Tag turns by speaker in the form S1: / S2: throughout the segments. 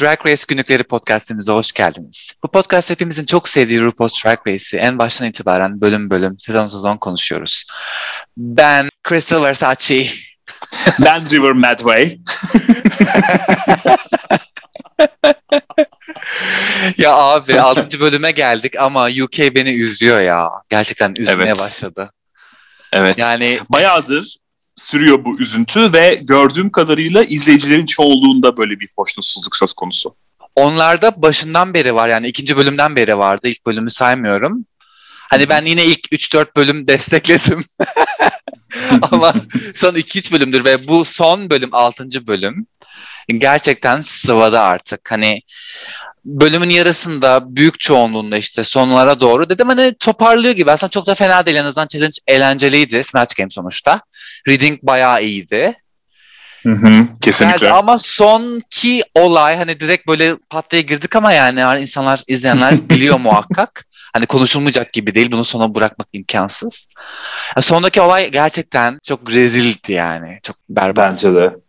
S1: Drag Race Günlükleri podcastimize hoş geldiniz. Bu podcast hepimizin çok sevdiği RuPaul's Drag Race'i en baştan itibaren bölüm bölüm, sezon sezon konuşuyoruz. Ben Crystal Versace.
S2: ben River Medway.
S1: ya abi 6. bölüme geldik ama UK beni üzüyor ya. Gerçekten üzmeye evet. başladı.
S2: Evet. Yani bayağıdır sürüyor bu üzüntü ve gördüğüm kadarıyla izleyicilerin çoğunluğunda böyle bir hoşnutsuzluk söz konusu.
S1: Onlarda başından beri var yani ikinci bölümden beri vardı. İlk bölümü saymıyorum. Hani ben yine ilk 3-4 bölüm destekledim. Ama son 2-3 bölümdür ve bu son bölüm 6. bölüm gerçekten sıvada artık. Hani bölümün yarısında büyük çoğunluğunda işte sonlara doğru dedim hani toparlıyor gibi. Aslında çok da fena değil. En azından challenge eğlenceliydi. Snatch Game sonuçta. Reading bayağı iyiydi.
S2: Hı hı, kesinlikle.
S1: Yani ama sonki olay hani direkt böyle patlaya girdik ama yani, yani insanlar izleyenler biliyor muhakkak. Hani konuşulmayacak gibi değil. Bunu sona bırakmak imkansız. Yani sondaki olay gerçekten çok rezildi yani. Çok berbat.
S2: Bence de.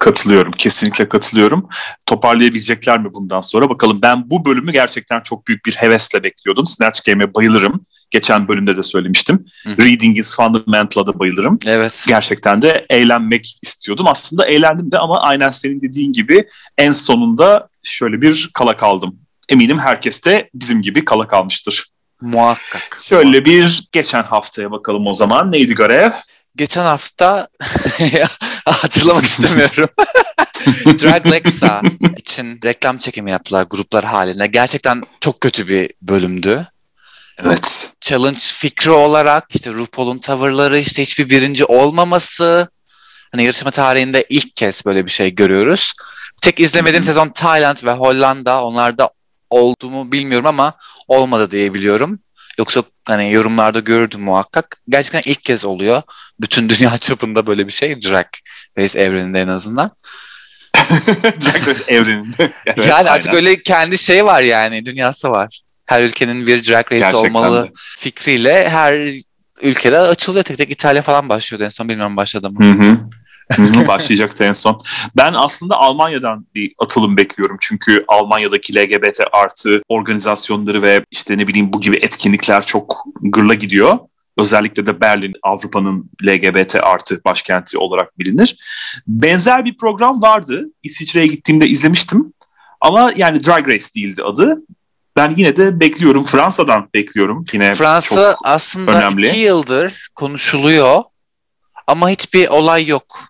S2: Katılıyorum. Kesinlikle katılıyorum. Toparlayabilecekler mi bundan sonra? Bakalım ben bu bölümü gerçekten çok büyük bir hevesle bekliyordum. Snatch Game'e bayılırım. Geçen bölümde de söylemiştim. Hı. Reading is Fundamental'a da bayılırım.
S1: Evet.
S2: Gerçekten de eğlenmek istiyordum. Aslında eğlendim de ama aynen senin dediğin gibi en sonunda şöyle bir kala kaldım. Eminim herkes de bizim gibi kala kalmıştır.
S1: Muhakkak.
S2: Şöyle bir geçen haftaya bakalım o zaman. Neydi görev?
S1: geçen hafta hatırlamak istemiyorum. Drag Lexa için reklam çekimi yaptılar gruplar halinde. Gerçekten çok kötü bir bölümdü.
S2: Evet.
S1: Challenge fikri olarak işte RuPaul'un tavırları işte hiçbir birinci olmaması. Hani yarışma tarihinde ilk kez böyle bir şey görüyoruz. Tek izlemediğim sezon Tayland ve Hollanda. Onlarda oldu mu bilmiyorum ama olmadı diye biliyorum. Yoksa hani yorumlarda gördüm muhakkak. Gerçekten ilk kez oluyor. Bütün dünya çapında böyle bir şey. Drag Race evreninde en azından.
S2: Drag Race evreninde.
S1: Evet, yani artık aynen. öyle kendi şey var yani. Dünyası var. Her ülkenin bir Drag Race Gerçekten olmalı de. fikriyle her ülkede açılıyor. Tek tek İtalya falan başlıyordu en son. Bilmiyorum başladı mı?
S2: Hı hı. Başlayacaktı en son. Ben aslında Almanya'dan bir atılım bekliyorum. Çünkü Almanya'daki LGBT artı organizasyonları ve işte ne bileyim bu gibi etkinlikler çok gırla gidiyor. Özellikle de Berlin Avrupa'nın LGBT artı başkenti olarak bilinir. Benzer bir program vardı. İsviçre'ye gittiğimde izlemiştim. Ama yani Drag Race değildi adı. Ben yine de bekliyorum. Fransa'dan bekliyorum. Yine
S1: Fransa aslında önemli. iki yıldır konuşuluyor ama hiçbir olay yok.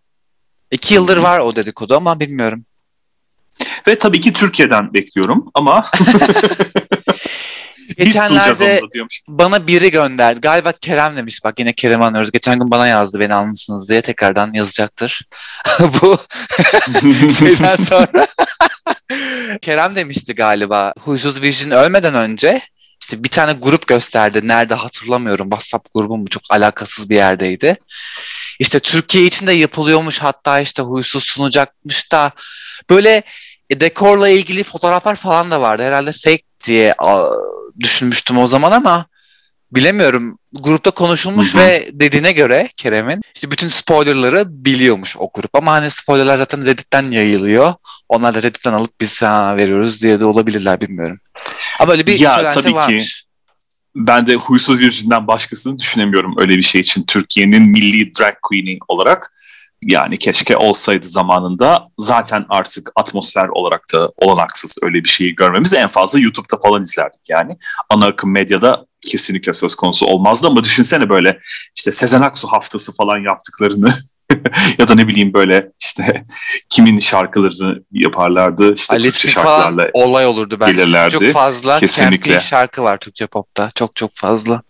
S1: İki yıldır var o dedikodu ama bilmiyorum.
S2: Ve tabii ki Türkiye'den bekliyorum ama
S1: Geçenlerde bana biri gönderdi. Galiba Kerem demiş. Bak yine Kerem anlıyoruz. Geçen gün bana yazdı beni almışsınız diye. Tekrardan yazacaktır. Bu şeyden sonra. Kerem demişti galiba. Huysuz Virgin ölmeden önce işte bir tane grup gösterdi. Nerede hatırlamıyorum. WhatsApp grubum çok alakasız bir yerdeydi. İşte Türkiye için de yapılıyormuş hatta işte huysuz sunacakmış da böyle e, dekorla ilgili fotoğraflar falan da vardı. Herhalde fake diye düşünmüştüm o zaman ama bilemiyorum. Grupta konuşulmuş ve dediğine göre Kerem'in işte bütün spoilerları biliyormuş o grup. Ama hani spoilerlar zaten Reddit'ten yayılıyor. Onlar da Reddit'ten alıp biz sana veriyoruz diye de olabilirler bilmiyorum. Ama öyle bir ya, söylenti tabii varmış. Ki
S2: ben de huysuz birinden başkasını düşünemiyorum öyle bir şey için. Türkiye'nin milli drag queen'i olarak. Yani keşke olsaydı zamanında zaten artık atmosfer olarak da olanaksız öyle bir şeyi görmemiz en fazla YouTube'da falan izlerdik yani. Ana akım medyada kesinlikle söz konusu olmazdı ama düşünsene böyle işte Sezen Aksu haftası falan yaptıklarını ya da ne bileyim böyle işte kimin şarkılarını yaparlardı işte
S1: Ali Türkçe şarkılarla olay olurdu bence. Gelirlerdi. Çok fazla Kesinlikle. şarkı var Türkçe popta. Çok çok fazla.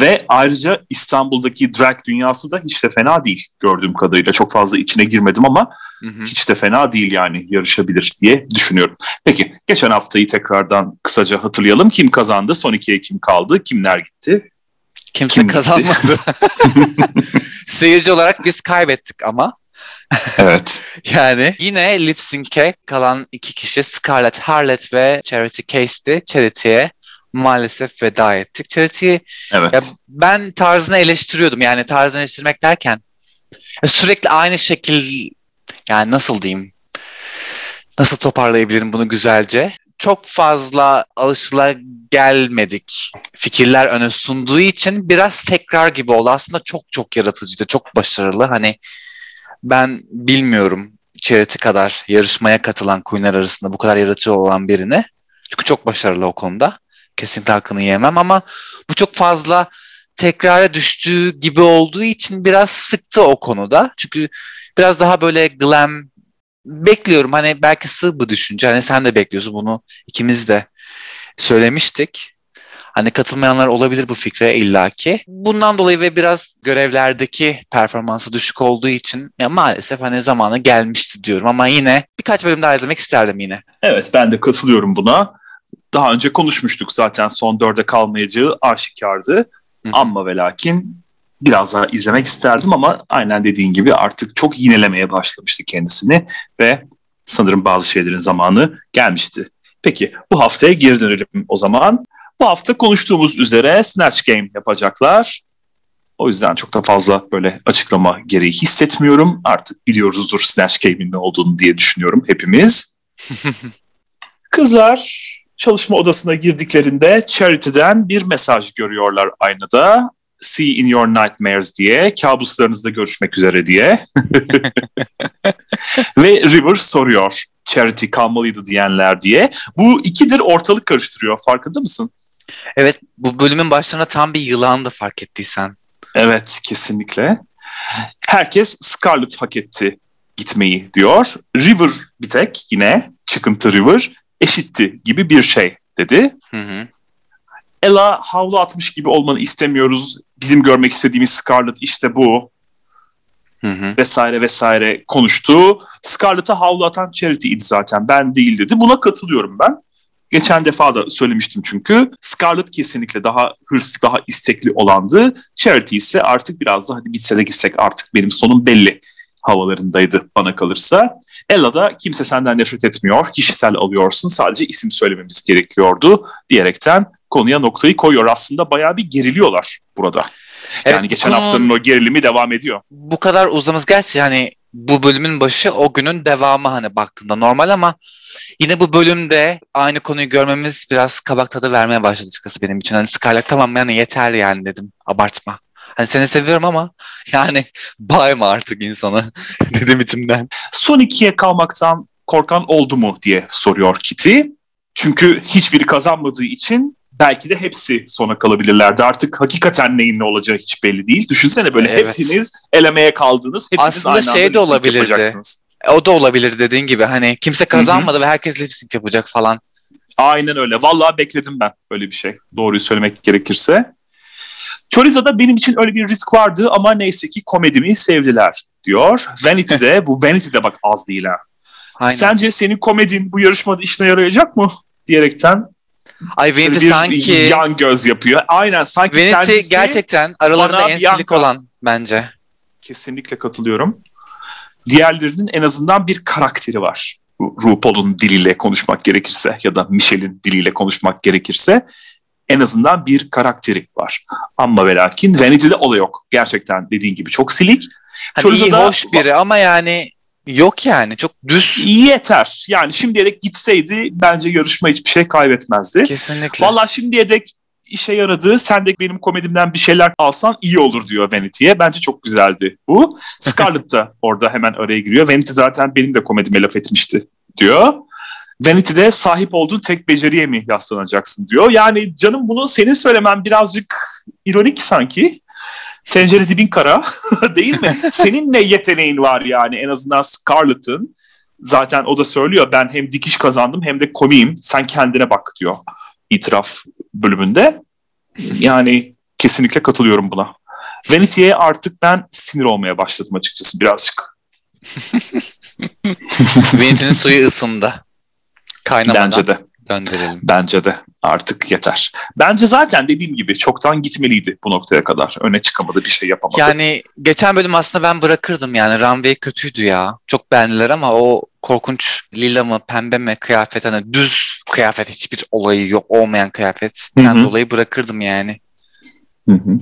S2: Ve ayrıca İstanbul'daki drag dünyası da hiç de fena değil gördüğüm kadarıyla. Çok fazla içine girmedim ama hı hı. hiç de fena değil yani yarışabilir diye düşünüyorum. Peki geçen haftayı tekrardan kısaca hatırlayalım. Kim kazandı? Son ikiye kim kaldı? Kimler gitti?
S1: Kimse Kim kazanmadı. Seyirci olarak biz kaybettik ama.
S2: evet.
S1: yani yine lip sync'e kalan iki kişi Scarlett Harlett ve Charity Case'ti. Charity'ye maalesef veda ettik. Charity'yi
S2: evet.
S1: ya ben tarzını eleştiriyordum. Yani tarzını eleştirmek derken sürekli aynı şekil yani nasıl diyeyim nasıl toparlayabilirim bunu güzelce? Çok fazla alışıla gelmedik fikirler öne sunduğu için biraz tekrar gibi oldu. Aslında çok çok yaratıcıydı, çok başarılı. Hani ben bilmiyorum Charity kadar yarışmaya katılan Queen'ler arasında bu kadar yaratıcı olan birini. Çünkü çok başarılı o konuda. Kesinlikle hakkını yemem ama bu çok fazla tekrara düştüğü gibi olduğu için biraz sıktı o konuda. Çünkü biraz daha böyle glam bekliyorum. Hani belki sığ bu düşünce. Hani sen de bekliyorsun bunu. ikimiz de söylemiştik. Hani katılmayanlar olabilir bu fikre illaki. Bundan dolayı ve biraz görevlerdeki performansı düşük olduğu için ya maalesef hani zamanı gelmişti diyorum ama yine birkaç bölüm daha izlemek isterdim yine.
S2: Evet ben de katılıyorum buna. Daha önce konuşmuştuk zaten son dörde kalmayacağı aşikardı. Hı. Ama ve lakin biraz daha izlemek isterdim ama aynen dediğin gibi artık çok yinelemeye başlamıştı kendisini ve sanırım bazı şeylerin zamanı gelmişti. Peki bu haftaya geri dönelim o zaman. Bu hafta konuştuğumuz üzere Snatch Game yapacaklar. O yüzden çok da fazla böyle açıklama gereği hissetmiyorum. Artık biliyoruzdur Snatch Game'in ne olduğunu diye düşünüyorum hepimiz. Kızlar çalışma odasına girdiklerinde Charity'den bir mesaj görüyorlar aynada. See in your nightmares diye, kabuslarınızda görüşmek üzere diye. Ve River soruyor, Charity kalmalıydı diyenler diye. Bu ikidir ortalık karıştırıyor, farkında mısın?
S1: Evet bu bölümün başlarına tam bir yılandı fark ettiysen.
S2: Evet kesinlikle. Herkes Scarlet hak etti gitmeyi diyor. River bir tek yine çıkıntı River eşitti gibi bir şey dedi. Hı hı. Ella havlu atmış gibi olmanı istemiyoruz. Bizim görmek istediğimiz Scarlet işte bu. Hı hı. Vesaire vesaire konuştu. Scarlett'a havlu atan Charity'ydi zaten ben değil dedi. Buna katılıyorum ben. Geçen defa da söylemiştim çünkü. Scarlett kesinlikle daha hırslı, daha istekli olandı. Charity ise artık biraz da hadi bitse de gitsek artık benim sonum belli havalarındaydı bana kalırsa. Ella da kimse senden nefret etmiyor, kişisel alıyorsun sadece isim söylememiz gerekiyordu diyerekten konuya noktayı koyuyor. Aslında bayağı bir geriliyorlar burada. Evet, yani geçen haftanın o gerilimi devam ediyor.
S1: Bu kadar uzamız gerçi yani bu bölümün başı o günün devamı hani baktığında normal ama yine bu bölümde aynı konuyu görmemiz biraz kabak tadı vermeye başladı açıkçası benim için. Hani Skylar tamam yani yeter yani dedim abartma. Hani seni seviyorum ama yani bayma artık insanı dedim içimden.
S2: Son ikiye kalmaktan korkan oldu mu diye soruyor Kitty. Çünkü hiçbiri kazanmadığı için belki de hepsi sona kalabilirlerdi. Artık hakikaten neyin ne olacağı hiç belli değil. Düşünsene böyle evet. hepiniz elemeye kaldınız. Hepiniz
S1: Aslında aynı şey de olabilirdi. O da olabilir dediğin gibi. Hani kimse kazanmadı Hı-hı. ve herkes lip sync yapacak falan.
S2: Aynen öyle. Vallahi bekledim ben böyle bir şey. Doğruyu söylemek gerekirse. Choriza'da benim için öyle bir risk vardı ama neyse ki komedimi sevdiler diyor. Vanity'de bu Vanity'de bak az değil ha. Aynen. Sence senin komedin bu yarışmada işine yarayacak mı? Diyerekten
S1: Ay Vanity sanki
S2: yan göz yapıyor. Aynen sanki
S1: Vanity kendisi gerçekten aralarında en silik olan bence.
S2: Kesinlikle katılıyorum. Diğerlerinin en azından bir karakteri var. RuPaul'un diliyle konuşmak gerekirse ya da Michelle'in diliyle konuşmak gerekirse en azından bir karakteri var. Ama ve lakin Vanity'de o da yok. Gerçekten dediğin gibi çok silik.
S1: Hani iyi, hoş biri ama yani Yok yani çok düz.
S2: Yeter. Yani şimdiye dek gitseydi bence yarışma hiçbir şey kaybetmezdi.
S1: Kesinlikle.
S2: Valla şimdiye dek işe yaradı. Sen de benim komedimden bir şeyler alsan iyi olur diyor Vanity'ye. Bence çok güzeldi bu. Scarlett da orada hemen araya giriyor. Vanity zaten benim de komedime laf etmişti diyor. Vanity'de sahip olduğun tek beceriye mi yaslanacaksın diyor. Yani canım bunu senin söylemen birazcık ironik sanki. Tencere dibin kara değil mi? Senin ne yeteneğin var yani en azından Scarlett'ın. Zaten o da söylüyor ben hem dikiş kazandım hem de komiyim. Sen kendine bak diyor itiraf bölümünde. Yani kesinlikle katılıyorum buna. Vanity'ye artık ben sinir olmaya başladım açıkçası birazcık.
S1: Vanity'nin suyu ısındı. Kaynamadan.
S2: Bence de.
S1: Döndürelim.
S2: Bence de artık yeter. Bence zaten dediğim gibi çoktan gitmeliydi bu noktaya kadar. Öne çıkamadı bir şey yapamadı.
S1: Yani geçen bölüm aslında ben bırakırdım yani. Runway kötüydü ya. Çok beğendiler ama o korkunç lila mı pembe mi kıyafet hani düz kıyafet hiçbir olayı yok olmayan kıyafet. Ben dolayı bırakırdım yani.
S2: Hı hı.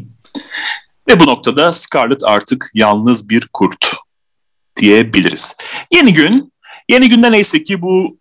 S2: Ve bu noktada Scarlett artık yalnız bir kurt diyebiliriz. Yeni gün Yeni günde neyse ki bu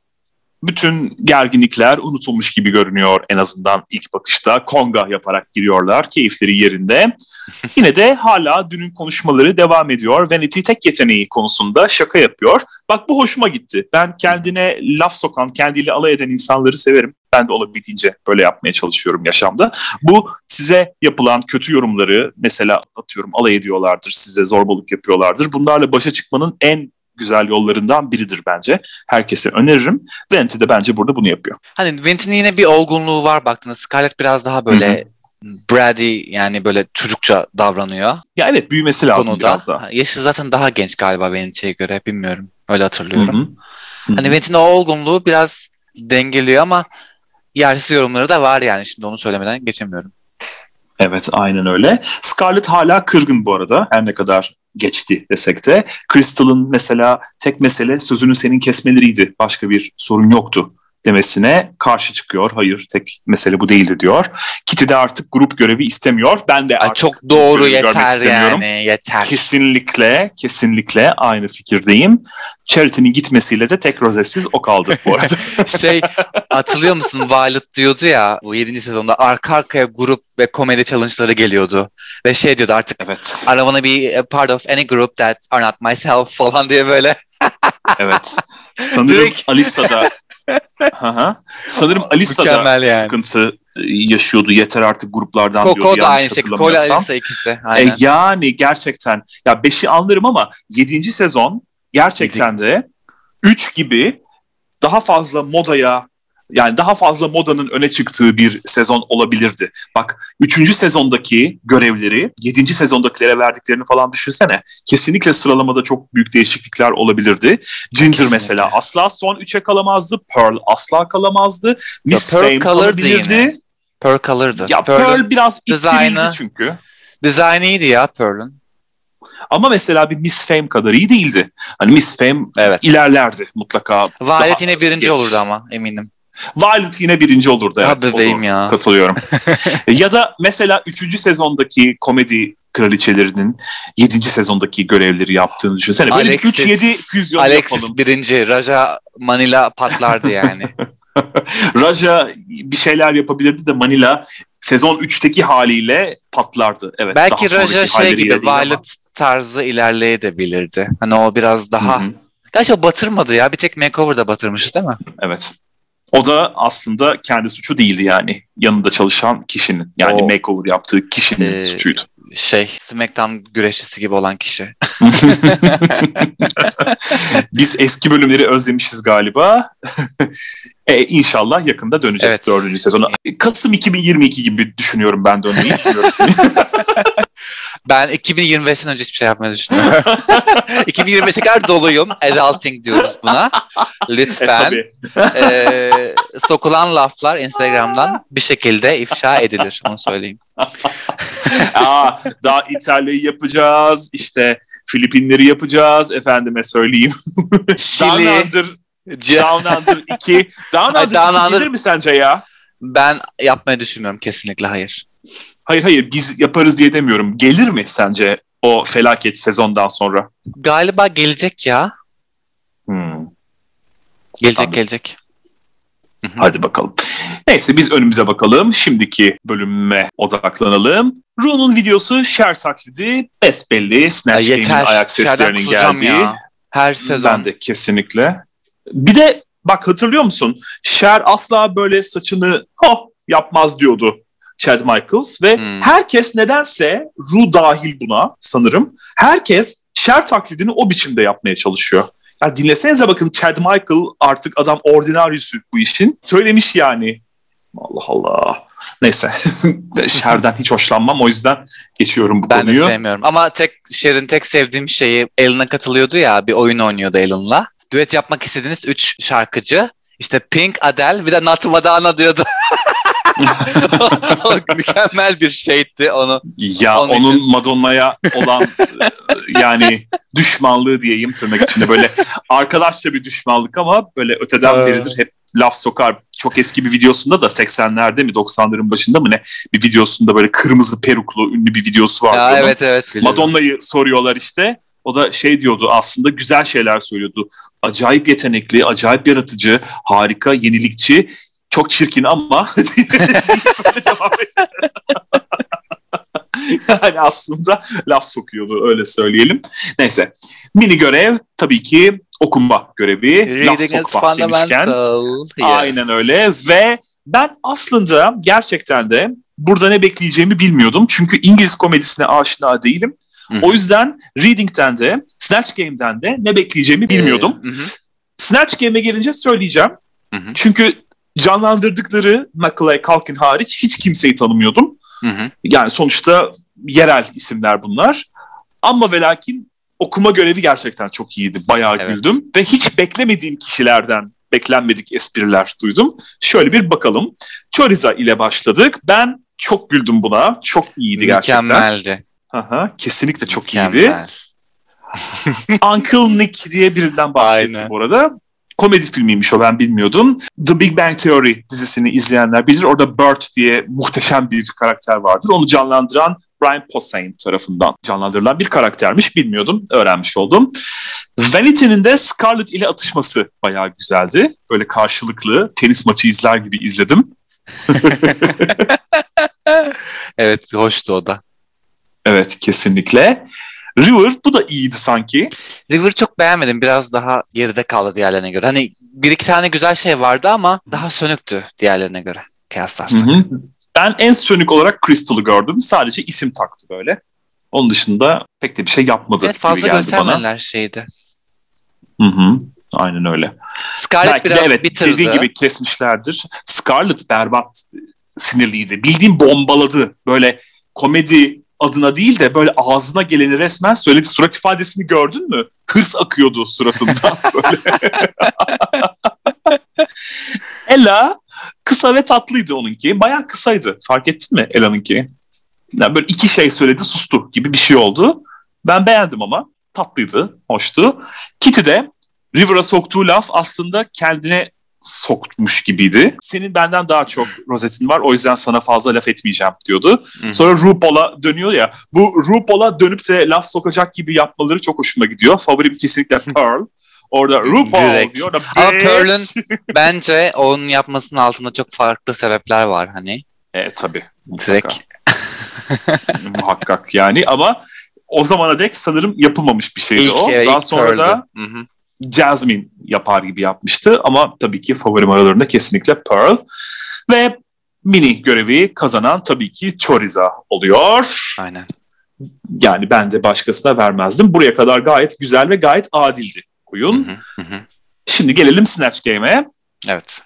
S2: bütün gerginlikler unutulmuş gibi görünüyor en azından ilk bakışta. Konga yaparak giriyorlar, keyifleri yerinde. Yine de hala dünün konuşmaları devam ediyor. Vanity tek yeteneği konusunda şaka yapıyor. Bak bu hoşuma gitti. Ben kendine laf sokan, kendiyle alay eden insanları severim. Ben de olabildiğince böyle yapmaya çalışıyorum yaşamda. Bu size yapılan kötü yorumları mesela atıyorum alay ediyorlardır, size zorbalık yapıyorlardır. Bunlarla başa çıkmanın en güzel yollarından biridir bence. Herkese öneririm. Venti de bence burada bunu yapıyor.
S1: Hani Venti'nin yine bir olgunluğu var baktığında. Scarlett biraz daha böyle Hı-hı. Brady yani böyle çocukça davranıyor.
S2: Ya evet büyümesi lazım konuda. biraz daha.
S1: Yaşı zaten daha genç galiba Venti'ye göre bilmiyorum. Öyle hatırlıyorum. Hı-hı. Hı-hı. Hani Venti'nin o olgunluğu biraz dengeliyor ama yersiz yorumları da var yani şimdi onu söylemeden geçemiyorum.
S2: Evet aynen öyle. Scarlett hala kırgın bu arada her ne kadar geçti desek de. Crystal'ın mesela tek mesele sözünü senin kesmeleriydi. Başka bir sorun yoktu demesine karşı çıkıyor. Hayır tek mesele bu değildi diyor. Kitty de artık grup görevi istemiyor. Ben de artık
S1: Ay çok doğru yeter yani yeter.
S2: Kesinlikle kesinlikle aynı fikirdeyim. Charity'nin gitmesiyle de tek rozetsiz o kaldı bu arada.
S1: şey hatırlıyor musun Violet diyordu ya bu 7. sezonda arka arkaya grup ve komedi challenge'ları geliyordu. Ve şey diyordu artık evet. I don't wanna be a part of any group that are not myself falan diye böyle.
S2: evet. Sanırım Direkt... Alisa da Sanırım Alisa da yani. sıkıntı yaşıyordu. Yeter artık gruplardan
S1: Coco diyordu. Coco da aynı şekilde. Coco Alisa ikisi. E,
S2: Aynen. E, yani gerçekten ya beşi anlarım ama yedinci sezon gerçekten de üç gibi daha fazla modaya yani daha fazla modanın öne çıktığı bir sezon olabilirdi. Bak 3. sezondaki görevleri 7. sezondakilere verdiklerini falan düşünsene. Kesinlikle sıralamada çok büyük değişiklikler olabilirdi. Ginger Kesinlikle. mesela asla son 3'e kalamazdı. Pearl asla kalamazdı. Miss Pearl Fame kalabilirdi. Yine.
S1: Pearl kalırdı.
S2: Ya Pearl, Pearl biraz ittirildi çünkü.
S1: Dizaynı iyiydi ya Pearl'ın.
S2: Ama mesela bir Miss Fame kadar iyi değildi. Hani Miss Fame evet. ilerlerdi mutlaka.
S1: Violet yine birinci geç. olurdu ama eminim.
S2: Violet yine birinci olurdu. Evet,
S1: bebeğim ya.
S2: Katılıyorum. ya da mesela üçüncü sezondaki komedi kraliçelerinin 7. sezondaki görevleri yaptığını düşünsene. Böyle Alexis, 3-7 füzyon
S1: Alexis yapalım. birinci, Raja Manila patlardı yani.
S2: Raja bir şeyler yapabilirdi de Manila sezon 3'teki haliyle patlardı. Evet.
S1: Belki Raja şey gibi Violet ama. tarzı ilerleyebilirdi. Hani o biraz daha... Hı-hı. Gerçi o batırmadı ya. Bir tek makeover'da batırmış değil mi?
S2: Evet. O da aslında kendi suçu değildi yani. Yanında çalışan kişinin yani o, makeover yaptığı kişinin e, suçuydu.
S1: Şey SmackDown güreşçisi gibi olan kişi.
S2: Biz eski bölümleri özlemişiz galiba. e, inşallah yakında döneceğiz evet. dördüncü sezona. Kasım 2022 gibi düşünüyorum ben dönmeyi.
S1: ben 2025'ten önce hiçbir şey yapmayı düşünüyorum. 2025'e kadar doluyum. Adulting diyoruz buna. Lütfen. E, e, sokulan laflar Instagram'dan bir şekilde ifşa edilir. Onu söyleyeyim.
S2: Aa, daha İtalya'yı yapacağız. İşte Filipinleri yapacağız. Efendime söyleyeyim.
S1: Şili.
S2: Down Under 2. Down Under, Down Under gelir mi sence ya?
S1: Ben yapmayı düşünmüyorum kesinlikle hayır.
S2: Hayır hayır biz yaparız diye demiyorum. Gelir mi sence o felaket sezondan sonra?
S1: Galiba gelecek ya.
S2: Hmm.
S1: Gelecek Anladım. gelecek.
S2: Hadi bakalım. Neyse biz önümüze bakalım. Şimdiki bölüme odaklanalım. Rune'un videosu Cher taklidi besbelli. Snatch Game'in ayak seslerinin geldiği. Ya.
S1: Her sezon.
S2: Ben de kesinlikle. Bir de bak hatırlıyor musun? Cher asla böyle saçını oh yapmaz diyordu Chad Michaels ve hmm. herkes nedense Ru dahil buna sanırım. Herkes Cher taklidini o biçimde yapmaya çalışıyor. Ya dinlesenize bakın Chad Michael artık adam ordinaryüsü bu işin. Söylemiş yani. Allah Allah. Neyse. Cher'den hiç hoşlanmam o yüzden geçiyorum bu
S1: ben
S2: konuyu.
S1: Ben de sevmiyorum. Ama tek Cher'in tek sevdiğim şeyi Alan'a katılıyordu ya bir oyun oynuyordu Alan'la. Düet yapmak istediğiniz 3 şarkıcı. İşte Pink, Adele bir de Nat Madonna diyordu. mükemmel bir şeydi onu.
S2: Ya onun, onun Madonna'ya olan yani düşmanlığı diyeyim tırnak içinde böyle arkadaşça bir düşmanlık ama böyle öteden beridir hep laf sokar. Çok eski bir videosunda da 80'lerde mi 90'ların başında mı ne bir videosunda böyle kırmızı peruklu ünlü bir videosu var.
S1: Ya, evet evet.
S2: Madonna'yı soruyorlar işte. O da şey diyordu aslında güzel şeyler söylüyordu. Acayip yetenekli, acayip yaratıcı, harika, yenilikçi, çok çirkin ama yani aslında laf sokuyordu öyle söyleyelim. Neyse mini görev tabii ki okuma görevi.
S1: Reading
S2: laf sokmak demişken.
S1: Yes.
S2: Aynen öyle ve ben aslında gerçekten de burada ne bekleyeceğimi bilmiyordum. Çünkü İngiliz komedisine aşina değilim.
S1: Hı.
S2: O yüzden Reading'den de Snatch Game'den de ne bekleyeceğimi bilmiyordum.
S1: Ee, hı hı.
S2: Snatch Game'e gelince söyleyeceğim.
S1: Hı hı.
S2: Çünkü canlandırdıkları Macaulay Culkin hariç hiç kimseyi tanımıyordum.
S1: Hı hı.
S2: Yani sonuçta yerel isimler bunlar. Ama ve lakin okuma görevi gerçekten çok iyiydi. Bayağı
S1: Evet.
S2: güldüm ve hiç beklemediğim kişilerden beklenmedik espriler duydum. Şöyle bir bakalım. Choriza ile başladık. Ben çok güldüm buna. Çok iyiydi gerçekten.
S1: Mükemmeldi.
S2: Aha, kesinlikle çok iyiydi.
S1: Mükemmel.
S2: Uncle Nick diye birinden bahsettim
S1: Aynen.
S2: bu arada. Komedi filmiymiş o ben bilmiyordum. The Big Bang Theory dizisini izleyenler bilir. Orada Bert diye muhteşem bir karakter vardır. Onu canlandıran Brian Posehn tarafından canlandırılan bir karaktermiş. Bilmiyordum, öğrenmiş oldum. Vanity'nin de Scarlett ile atışması bayağı güzeldi. Böyle karşılıklı tenis maçı izler gibi izledim.
S1: Evet hoştu o da.
S2: Evet kesinlikle. River bu da iyiydi sanki.
S1: River çok beğenmedim. Biraz daha geride kaldı diğerlerine göre. Hani bir iki tane güzel şey vardı ama daha sönüktü diğerlerine göre kıyaslarsak.
S2: Hı hı. Ben en sönük olarak Crystal'ı gördüm. Sadece isim taktı böyle. Onun dışında pek de bir şey yapmadı
S1: Evet
S2: gibi
S1: fazla
S2: geldi bana.
S1: göstermediler şeydi.
S2: Hı hı. Aynen öyle.
S1: Scarlett
S2: Belki de
S1: biraz
S2: evet
S1: bitirdi.
S2: dediğin gibi kesmişlerdir. Scarlett berbat sinirliydi. Bildiğin bombaladı. Böyle komedi adına değil de böyle ağzına geleni resmen söyledi. Surat ifadesini gördün mü? Hırs akıyordu suratından böyle. Ella kısa ve tatlıydı onunki. Bayağı kısaydı. Fark ettin mi Ella'nınki? Yani böyle iki şey söyledi sustu gibi bir şey oldu. Ben beğendim ama tatlıydı, hoştu. Kitty de River'a soktuğu laf aslında kendine sokmuş gibiydi. Senin benden daha çok rozetin var o yüzden sana fazla laf etmeyeceğim diyordu. Sonra RuPaul'a dönüyor ya. Bu RuPaul'a dönüp de laf sokacak gibi yapmaları çok hoşuma gidiyor. Favorim kesinlikle Pearl. Orada RuPaul
S1: Direkt.
S2: diyor.
S1: Ama
S2: bitch.
S1: Pearl'ün bence onun yapmasının altında çok farklı sebepler var hani.
S2: E tabii.
S1: Direkt.
S2: Muhakkak yani ama o zamana dek sanırım yapılmamış bir şeydi
S1: İlk,
S2: o.
S1: e,
S2: Daha sonra da
S1: Pearl'dü.
S2: Jasmine yapar gibi yapmıştı ama tabii ki favorim aralarında kesinlikle Pearl. Ve mini görevi kazanan tabii ki Choriza oluyor.
S1: Aynen.
S2: Yani ben de başkasına vermezdim. Buraya kadar gayet güzel ve gayet adildi oyun.
S1: Hı hı, hı.
S2: Şimdi gelelim Snatch Game'e.
S1: Evet.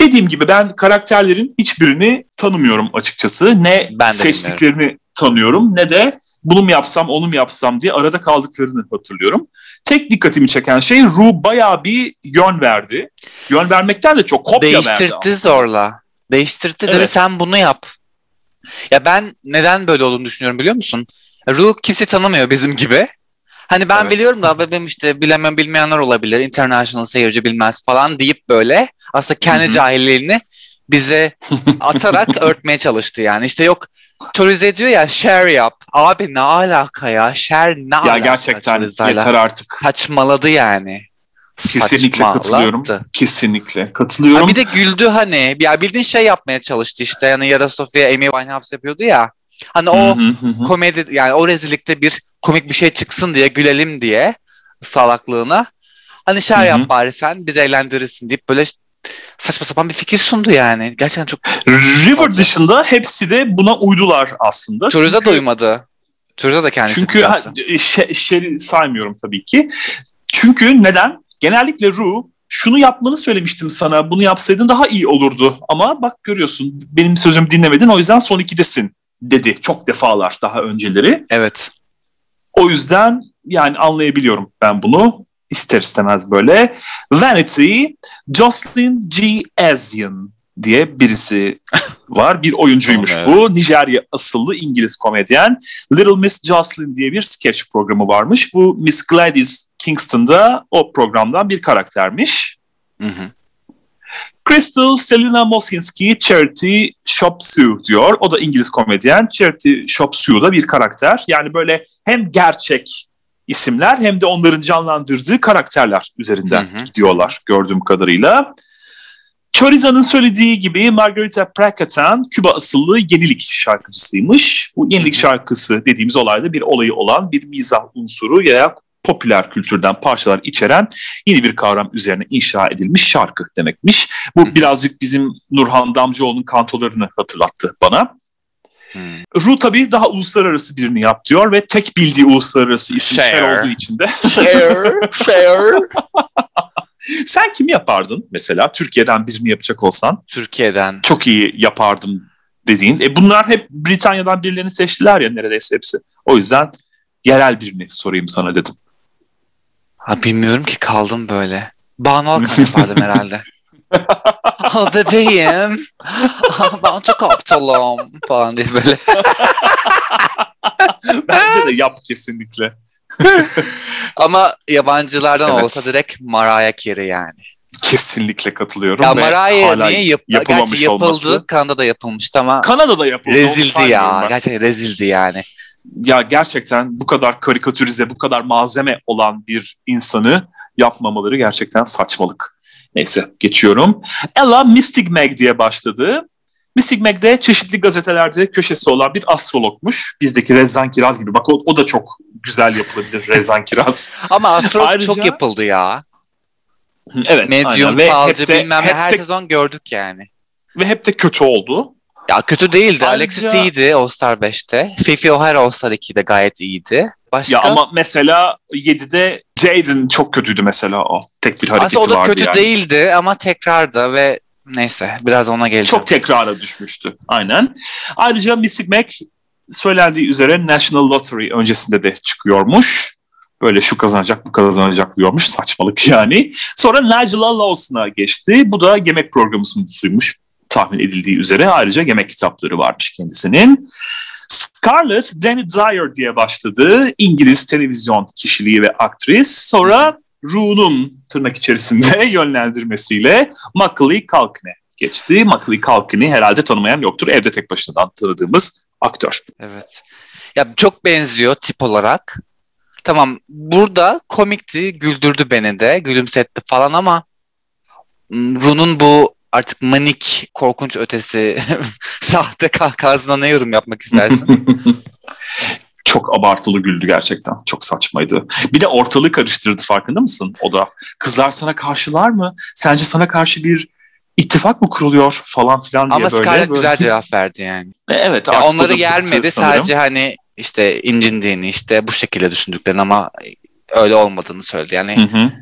S2: Dediğim gibi ben karakterlerin hiçbirini tanımıyorum açıkçası. Ne
S1: Ben
S2: seçtiklerini tanıyorum ne de bunu mu yapsam onu mu yapsam diye arada kaldıklarını hatırlıyorum. Tek dikkatimi çeken şey Ru bayağı bir yön verdi. Yön vermekten de çok kopya verdi
S1: Değiştirtti zorla. Değiştirtti dedi
S2: Evet.
S1: sen bunu yap. Ya ben neden böyle olduğunu düşünüyorum biliyor musun? Ru kimse tanımıyor bizim gibi. Hani ben
S2: Evet.
S1: biliyorum da benim işte bilemem bilmeyenler olabilir. International seyirci bilmez falan deyip böyle aslında kendi
S2: Hı hı.
S1: cahilliğini bize atarak örtmeye çalıştı yani. İşte yok Chorizo diyor ya share yap. Abi ne alaka ya? Share ne alaka?
S2: Ya gerçekten yeter artık.
S1: Saçmaladı yani.
S2: Kesinlikle katılıyorum. Kesinlikle katılıyorum.
S1: Ha bir de güldü hani. Ya bildiğin şey yapmaya çalıştı işte. Yani Yara Sofia Amy Winehouse yapıyordu ya. Hani o
S2: Hı hı hı hı.
S1: komedi yani o rezillikte bir komik bir şey çıksın diye gülelim diye salaklığına. Hani
S2: hı.
S1: yap bari sen bizi eğlendirirsin deyip böyle saçma sapan bir fikir sundu yani. Gerçekten çok
S2: River
S1: Fazla.
S2: dışında hepsi de buna uydular aslında.
S1: Chorizo
S2: Çünkü-
S1: da uymadı. Da kendisi
S2: Çünkü ha, şey, şey saymıyorum tabii ki. Çünkü neden? Genellikle Ru şunu yapmanı söylemiştim sana bunu yapsaydın daha iyi olurdu. Ama bak görüyorsun benim sözümü dinlemedin o yüzden son ikidesin dedi çok defalar daha önceleri.
S1: Evet.
S2: O yüzden yani anlayabiliyorum ben bunu ister istemez böyle. Vanity, Jocelyn G. Asian diye birisi var. Bir oyuncuymuş bu. Nijerya asıllı İngiliz komedyen. Little Miss Jocelyn diye bir sketch programı varmış. Bu Miss Gladys Kingston'da o programdan bir karaktermiş.
S1: Hı hı.
S2: Crystal Selina Mosinski Charity Shop Sue diyor. O da İngiliz komedyen. Charity Shop Sue da bir karakter. Yani böyle hem gerçek isimler hem de onların canlandırdığı karakterler üzerinden hı hı. gidiyorlar gördüğüm kadarıyla. Choriza'nın söylediği gibi Margarita Prakatan Küba asıllı yenilik şarkıcısıymış. Bu yenilik şarkısı dediğimiz olayda bir olayı olan bir mizah unsuru ya popüler kültürden parçalar içeren yeni bir kavram üzerine inşa edilmiş şarkı demekmiş. Bu birazcık bizim Nurhan Damcıoğlu'nun kantolarını hatırlattı bana. Hmm. Ru tabii daha uluslararası birini yap diyor ve tek bildiği uluslararası isim Cher, Cher olduğu için de. Cher, Cher. Sen kimi yapardın mesela Türkiye'den birini yapacak olsan?
S1: Türkiye'den.
S2: Çok iyi yapardım dediğin. E bunlar hep Britanya'dan birilerini seçtiler ya neredeyse hepsi. O yüzden yerel birini sorayım sana dedim.
S1: Ha, bilmiyorum ki kaldım böyle. Banu Alkan yapardım herhalde. Ah bebeğim. Ah, ben çok aptalım falan diye böyle.
S2: Bence de yap kesinlikle.
S1: Ama yabancılardan evet. olsa direkt Mariah Carey yani.
S2: Kesinlikle katılıyorum.
S1: Ya Mariah niye yap Gerçi yapıldı. Olması. Kanada'da yapılmıştı ama
S2: Kanada'da yapıldı.
S1: Rezildi ya. Gerçekten rezildi yani.
S2: Ya gerçekten bu kadar karikatürize, bu kadar malzeme olan bir insanı yapmamaları gerçekten saçmalık. Neyse geçiyorum. Ella Mystic Meg diye başladı. Mystic Meg de çeşitli gazetelerde köşesi olan bir astrologmuş. Bizdeki Rezan Kiraz gibi. Bak o, o da çok güzel yapılabilir Rezan Kiraz.
S1: Ama astrolog Ayrıca, çok yapıldı ya.
S2: Evet.
S1: Aynen. falcı bilmem her de, sezon gördük yani.
S2: Ve hep de kötü oldu.
S1: Ya kötü değildi. Ayrıca... Alexis iyiydi All-Star 5'te. Fifi O'Hara All-Star 2'de gayet iyiydi. Başka?
S2: Ya ama mesela 7'de Jaden çok kötüydü mesela o. Tek bir hareketi vardı
S1: Aslında o da kötü
S2: yani.
S1: değildi ama tekrarda ve neyse biraz ona geleceğim.
S2: Çok tekrara düşmüştü. Aynen. Ayrıca Mystic Mac söylendiği üzere National Lottery öncesinde de çıkıyormuş. Böyle şu kazanacak bu kazanacak diyormuş. Saçmalık yani. Sonra Nigella Lawson'a geçti. Bu da yemek programı sunucusuymuş tahmin edildiği üzere. Ayrıca yemek kitapları varmış kendisinin. Scarlett Danny Dyer diye başladı. İngiliz televizyon kişiliği ve aktris. Sonra Ru'nun tırnak içerisinde yönlendirmesiyle Macaulay Culkin'e geçti. Macaulay Culkin'i herhalde tanımayan yoktur. Evde tek başına tanıdığımız aktör.
S1: Evet. Ya çok benziyor tip olarak. Tamam burada komikti, güldürdü beni de, gülümsetti falan ama Ru'nun bu artık manik, korkunç ötesi sahte kahkahasına ne yorum yapmak istersin?
S2: çok abartılı güldü gerçekten. Çok saçmaydı. Bir de ortalığı karıştırdı farkında mısın o da? Kızlar sana karşılar mı? Sence sana karşı bir ittifak mı kuruluyor falan filan diye
S1: Ama
S2: böyle.
S1: Ama Scarlett böyle. güzel cevap verdi yani.
S2: E, evet.
S1: Ya onları yermedi sadece hani işte incindiğini işte bu şekilde düşündüklerini ama öyle olmadığını söyledi. Yani hı hı.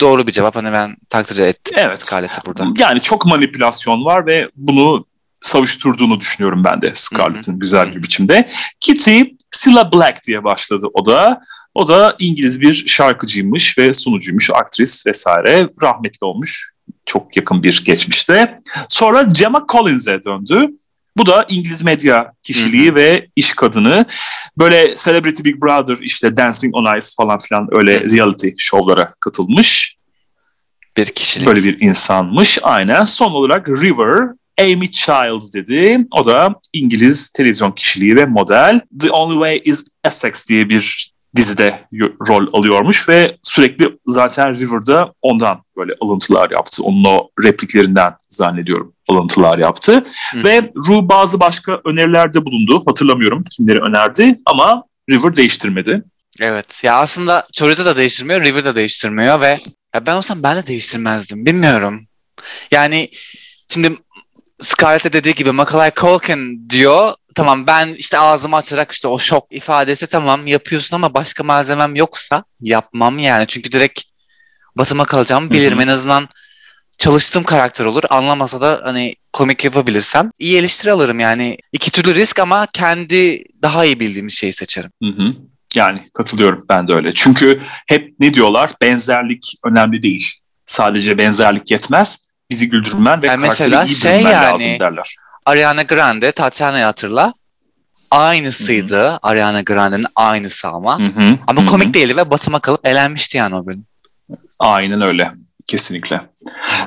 S1: Doğru bir cevap hani ben takdir ettim evet. Scarlett'i burada.
S2: Yani çok manipülasyon var ve bunu savuşturduğunu düşünüyorum ben de Scarlett'in güzel bir biçimde. Kitty Cilla Black diye başladı o da. O da İngiliz bir şarkıcıymış ve sunucuymuş, aktris vesaire. Rahmetli olmuş çok yakın bir geçmişte. Sonra Gemma Collins'e döndü. Bu da İngiliz medya kişiliği Hı-hı. ve iş kadını. Böyle Celebrity Big Brother, işte Dancing on Ice falan filan öyle reality şovlara katılmış.
S1: Bir kişilik.
S2: Böyle bir insanmış aynen. Son olarak River, Amy Childs dedi. O da İngiliz televizyon kişiliği ve model. The Only Way is Essex diye bir dizide rol alıyormuş ve sürekli zaten River'da ondan böyle alıntılar yaptı. Onun o repliklerinden zannediyorum alıntılar yaptı. Hı. Ve Ru bazı başka önerilerde bulundu. Hatırlamıyorum kimleri önerdi ama River değiştirmedi.
S1: Evet ya aslında Chorizo da değiştirmiyor, River da değiştirmiyor ve ya ben olsam ben de değiştirmezdim. Bilmiyorum. Yani şimdi Scarlett'e dediği gibi Macaulay Culkin diyor. Tamam ben işte ağzımı açarak işte o şok ifadesi tamam yapıyorsun ama başka malzemem yoksa yapmam yani. Çünkü direkt batıma kalacağımı bilirim. En azından çalıştığım karakter olur. Anlamasa da hani komik yapabilirsem iyi eleştiri alırım yani. iki türlü risk ama kendi daha iyi bildiğim şeyi seçerim.
S2: Hı hı. Yani katılıyorum ben de öyle. Çünkü hep ne diyorlar? Benzerlik önemli değil. Sadece benzerlik yetmez bizi güldürmen ve yani mesela iyi şey yani, lazım derler.
S1: Ariana Grande, Tatiana'yı hatırla. Aynısıydı. Hı-hı. Ariana Grande'nin aynısı ama. Hı-hı. Ama Hı-hı. komik değildi ve batıma kalıp elenmişti yani o bölüm.
S2: Aynen öyle. Kesinlikle.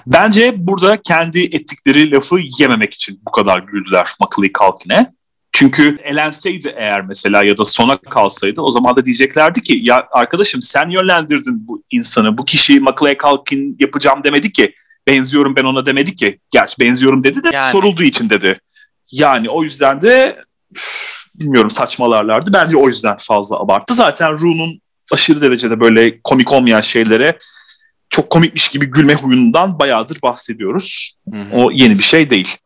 S2: Bence burada kendi ettikleri lafı yememek için bu kadar güldüler Macaulay Culkin'e. Çünkü elenseydi eğer mesela ya da sona kalsaydı o zaman da diyeceklerdi ki ya arkadaşım sen yönlendirdin bu insanı. Bu kişiyi Macaulay Culkin yapacağım demedi ki. Benziyorum ben ona demedi ki. Gerçi benziyorum dedi de yani. sorulduğu için dedi. Yani o yüzden de bilmiyorum saçmalarlardı. Bence o yüzden fazla abarttı. Zaten Ru'nun aşırı derecede böyle komik olmayan şeylere çok komikmiş gibi gülme huyundan bayağıdır bahsediyoruz. Hı-hı. O yeni bir şey değil.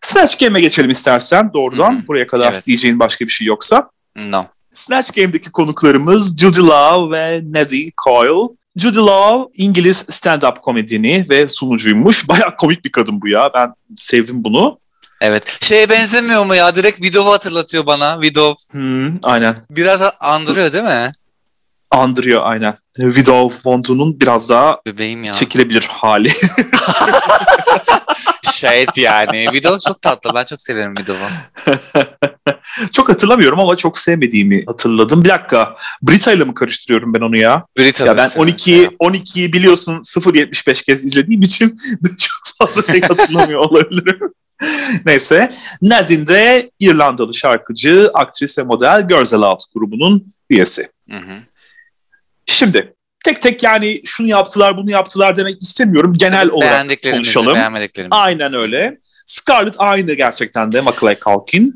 S2: Snatch Game'e geçelim istersen doğrudan. Hı-hı. Buraya kadar evet. diyeceğin başka bir şey yoksa.
S1: No.
S2: Snatch Game'deki konuklarımız Judy ve Neddy Coyle. Judy Law İngiliz stand-up komedini ve sunucuymuş. Baya komik bir kadın bu ya. Ben sevdim bunu.
S1: Evet. Şeye benzemiyor mu ya? Direkt Vidov'u hatırlatıyor bana. Vidov.
S2: Hmm, aynen.
S1: Biraz andırıyor değil mi?
S2: Andırıyor aynen. Vidov Vontu'nun biraz daha
S1: Bebeğim ya.
S2: çekilebilir hali.
S1: Şayet yani. Vidov çok tatlı. Ben çok severim Vidov'u.
S2: çok hatırlamıyorum ama çok sevmediğimi hatırladım. Bir dakika. Brita ile mi karıştırıyorum ben onu ya?
S1: Brita.
S2: Ya ben 12'yi 12'yi biliyorsun 0.75 kez izlediğim için çok fazla şey hatırlamıyor olabilirim. Neyse. Nadine de İrlandalı şarkıcı, aktris ve model Girls Aloud grubunun üyesi. Hı hı. Şimdi tek tek yani şunu yaptılar bunu yaptılar demek istemiyorum. Genel Tabii olarak konuşalım. Aynen öyle. Scarlett aynı gerçekten de Macaulay Culkin.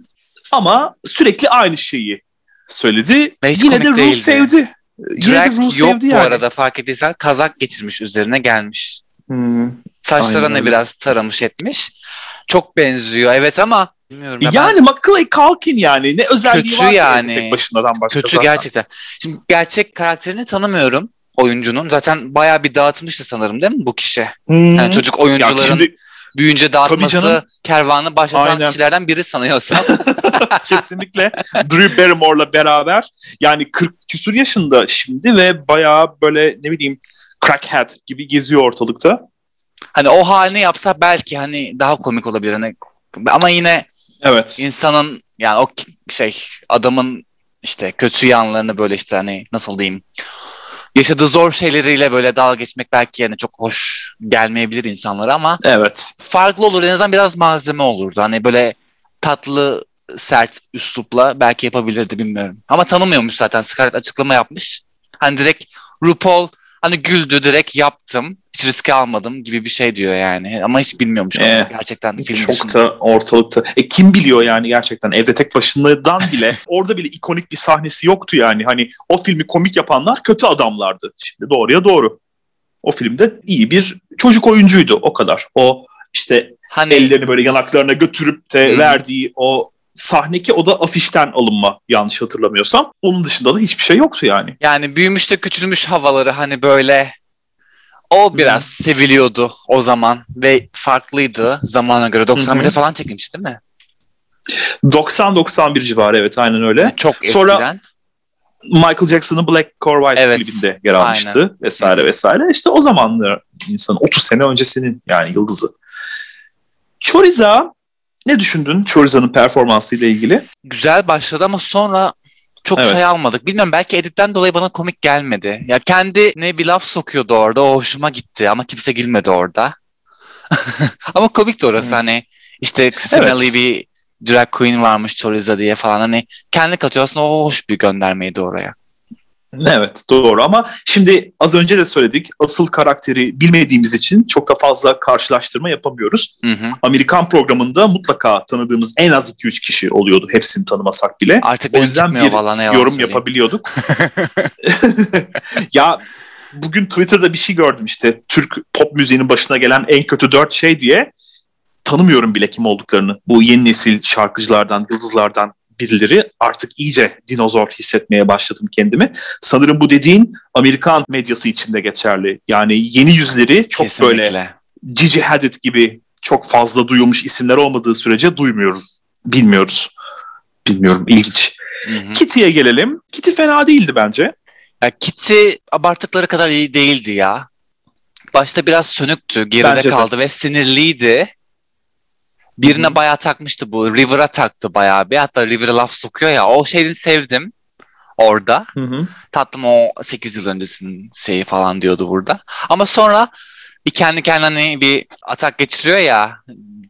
S2: Ama sürekli aynı şeyi söyledi.
S1: Ve
S2: Yine de Rue sevdi.
S1: Drag Yine de Rue yok sevdi bu yani. arada fark ettiysen kazak geçirmiş üzerine gelmiş. Hmm. Saçlarını biraz taramış etmiş. Çok benziyor evet ama bilmiyorum.
S2: Ya yani ben... Macaulay Culkin yani ne özelliği
S1: kötü
S2: var
S1: yani.
S2: tek başınadan başka
S1: Kötü zaten. gerçekten. Şimdi gerçek karakterini tanımıyorum oyuncunun. Zaten bayağı bir dağıtmıştı sanırım değil mi bu kişi? Hmm. Yani çocuk oyuncuların şimdi, büyüyünce dağıtması kervanı başlatan Aynen. kişilerden biri sanıyorsam.
S2: Kesinlikle. Drew Barrymore'la beraber yani 40 küsur yaşında şimdi ve bayağı böyle ne bileyim crackhead gibi geziyor ortalıkta.
S1: Hani o halini yapsa belki hani daha komik olabilir. Hani, ama yine
S2: evet.
S1: insanın yani o şey adamın işte kötü yanlarını böyle işte hani nasıl diyeyim yaşadığı zor şeyleriyle böyle dalga geçmek belki yani çok hoş gelmeyebilir insanlara ama
S2: evet.
S1: farklı olur en azından biraz malzeme olurdu. Hani böyle tatlı sert üslupla belki yapabilirdi bilmiyorum. Ama tanımıyormuş zaten Scarlett açıklama yapmış. Hani direkt RuPaul hani güldü direkt yaptım. Hiç riske almadım gibi bir şey diyor yani. Ama hiç bilmiyormuş ee, gerçekten film
S2: Çok dışında. da ortalıkta. E kim biliyor yani gerçekten evde tek başınaydan bile orada bile ikonik bir sahnesi yoktu yani. Hani o filmi komik yapanlar kötü adamlardı. Şimdi doğruya doğru. O filmde iyi bir çocuk oyuncuydu o kadar. O işte hani... ellerini böyle yanaklarına götürüp de hmm. verdiği o sahne ki o da afişten alınma yanlış hatırlamıyorsam. Onun dışında da hiçbir şey yoktu yani.
S1: Yani büyümüş de küçülmüş havaları hani böyle o biraz hmm. seviliyordu o zaman ve farklıydı zamana göre. 91'de falan çekilmiş değil mi?
S2: 90-91 civarı evet aynen öyle.
S1: Çok eskiden. Sonra
S2: Michael Jackson'ın Black or White evet. klibinde yer almıştı aynen. vesaire vesaire. İşte o zamanlar insan 30 sene öncesinin yani yıldızı. Choriza ne düşündün Choriza'nın performansı ile ilgili?
S1: Güzel başladı ama sonra çok evet. şey almadık. Bilmiyorum belki editten dolayı bana komik gelmedi. Ya kendi ne bir laf sokuyordu orada o hoşuma gitti ama kimse gülmedi orada. ama komik de orası hmm. hani işte smelly evet. bir drag queen varmış Choriza diye falan hani kendi katıyor aslında o hoş bir göndermeydi oraya.
S2: Evet doğru ama şimdi az önce de söyledik asıl karakteri bilmediğimiz için çok da fazla karşılaştırma yapamıyoruz. Hı hı. Amerikan programında mutlaka tanıdığımız en az 2-3 kişi oluyordu hepsini tanımasak bile.
S1: Artık o yüzden bir yorum
S2: söyleyeyim. yapabiliyorduk. ya bugün Twitter'da bir şey gördüm işte Türk pop müziğinin başına gelen en kötü 4 şey diye tanımıyorum bile kim olduklarını. Bu yeni nesil şarkıcılardan, yıldızlardan birileri artık iyice dinozor hissetmeye başladım kendimi. Sanırım bu dediğin Amerikan medyası içinde geçerli. Yani yeni yüzleri çok Kesinlikle. böyle Gigi Hadid gibi çok fazla duyulmuş isimler olmadığı sürece duymuyoruz. Bilmiyoruz. Bilmiyorum ilginç. Kitty'ye gelelim. Kitty fena değildi bence.
S1: Ya Kitty abarttıkları kadar iyi değildi ya. Başta biraz sönüktü, geride bence kaldı de. ve sinirliydi. Birine bayağı takmıştı bu. River'a taktı bayağı bir. Hatta River'a laf sokuyor ya. O şeyini sevdim orada. Hı-hı. Tatlım o 8 yıl öncesinin şeyi falan diyordu burada. Ama sonra bir kendi kendine bir atak geçiriyor ya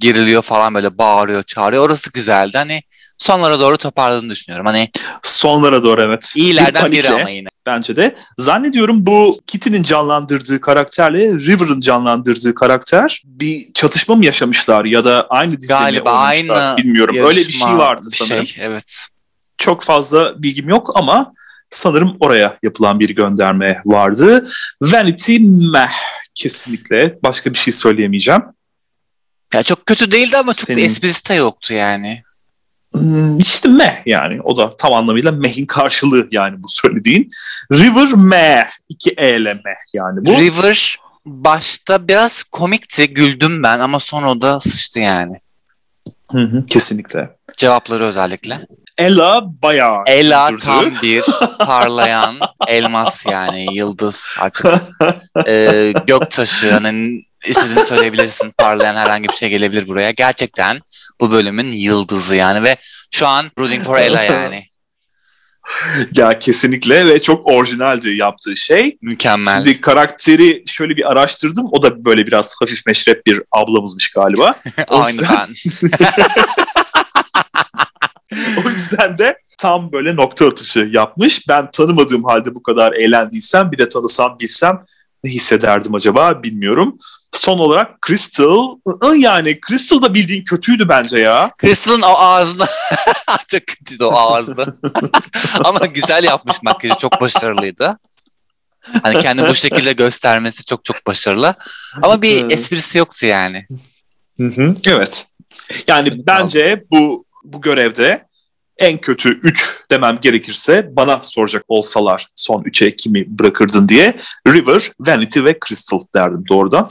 S1: geriliyor falan böyle bağırıyor çağırıyor. Orası güzeldi. Hani sonlara doğru toparladığını düşünüyorum. Hani
S2: sonlara doğru evet.
S1: İyilerden biri ama yine.
S2: Bence de. Zannediyorum bu Kitty'nin canlandırdığı karakterle River'ın canlandırdığı karakter bir çatışma mı yaşamışlar ya da aynı dizide
S1: Galiba
S2: mi
S1: aynı
S2: bilmiyorum. Öyle bir şey vardı
S1: bir
S2: sanırım.
S1: Şey, evet.
S2: Çok fazla bilgim yok ama sanırım oraya yapılan bir gönderme vardı. Vanity Meh kesinlikle. Başka bir şey söyleyemeyeceğim.
S1: Ya çok kötü değildi ama çok
S2: Senin-
S1: bir esprisi de yoktu yani.
S2: İşte meh yani o da tam anlamıyla mehin karşılığı yani bu söylediğin. River meh. iki E ile meh yani bu.
S1: River başta biraz komikti, güldüm ben ama sonra o da sıçtı yani.
S2: Hı hı, kesinlikle.
S1: Cevapları özellikle.
S2: Ella bayağı
S1: Ela
S2: güldürdü.
S1: tam bir parlayan elmas yani yıldız artık. Ee, göktaşı hani istediğini söyleyebilirsin. Parlayan herhangi bir şey gelebilir buraya. Gerçekten bu bölümün yıldızı yani ve şu an rooting for Ella yani.
S2: Ya kesinlikle ve çok orijinaldi yaptığı şey.
S1: Mükemmel.
S2: Şimdi karakteri şöyle bir araştırdım. O da böyle biraz hafif meşrep bir ablamızmış galiba.
S1: ben.
S2: o yüzden de tam böyle nokta atışı yapmış. Ben tanımadığım halde bu kadar eğlendiysem bir de tanısam bilsem ne hissederdim acaba bilmiyorum. Son olarak Crystal. Yani Crystal da bildiğin kötüydü bence ya.
S1: Crystal'ın o ağzına çok kötüydü o ağzı. Ama güzel yapmış makyajı çok başarılıydı. Hani kendini bu şekilde göstermesi çok çok başarılı. Ama bir esprisi yoktu yani.
S2: Hı hı, Evet. Yani bence bu bu görevde en kötü 3 demem gerekirse bana soracak olsalar son 3'e kimi bırakırdın diye River, Vanity ve Crystal derdim doğrudan.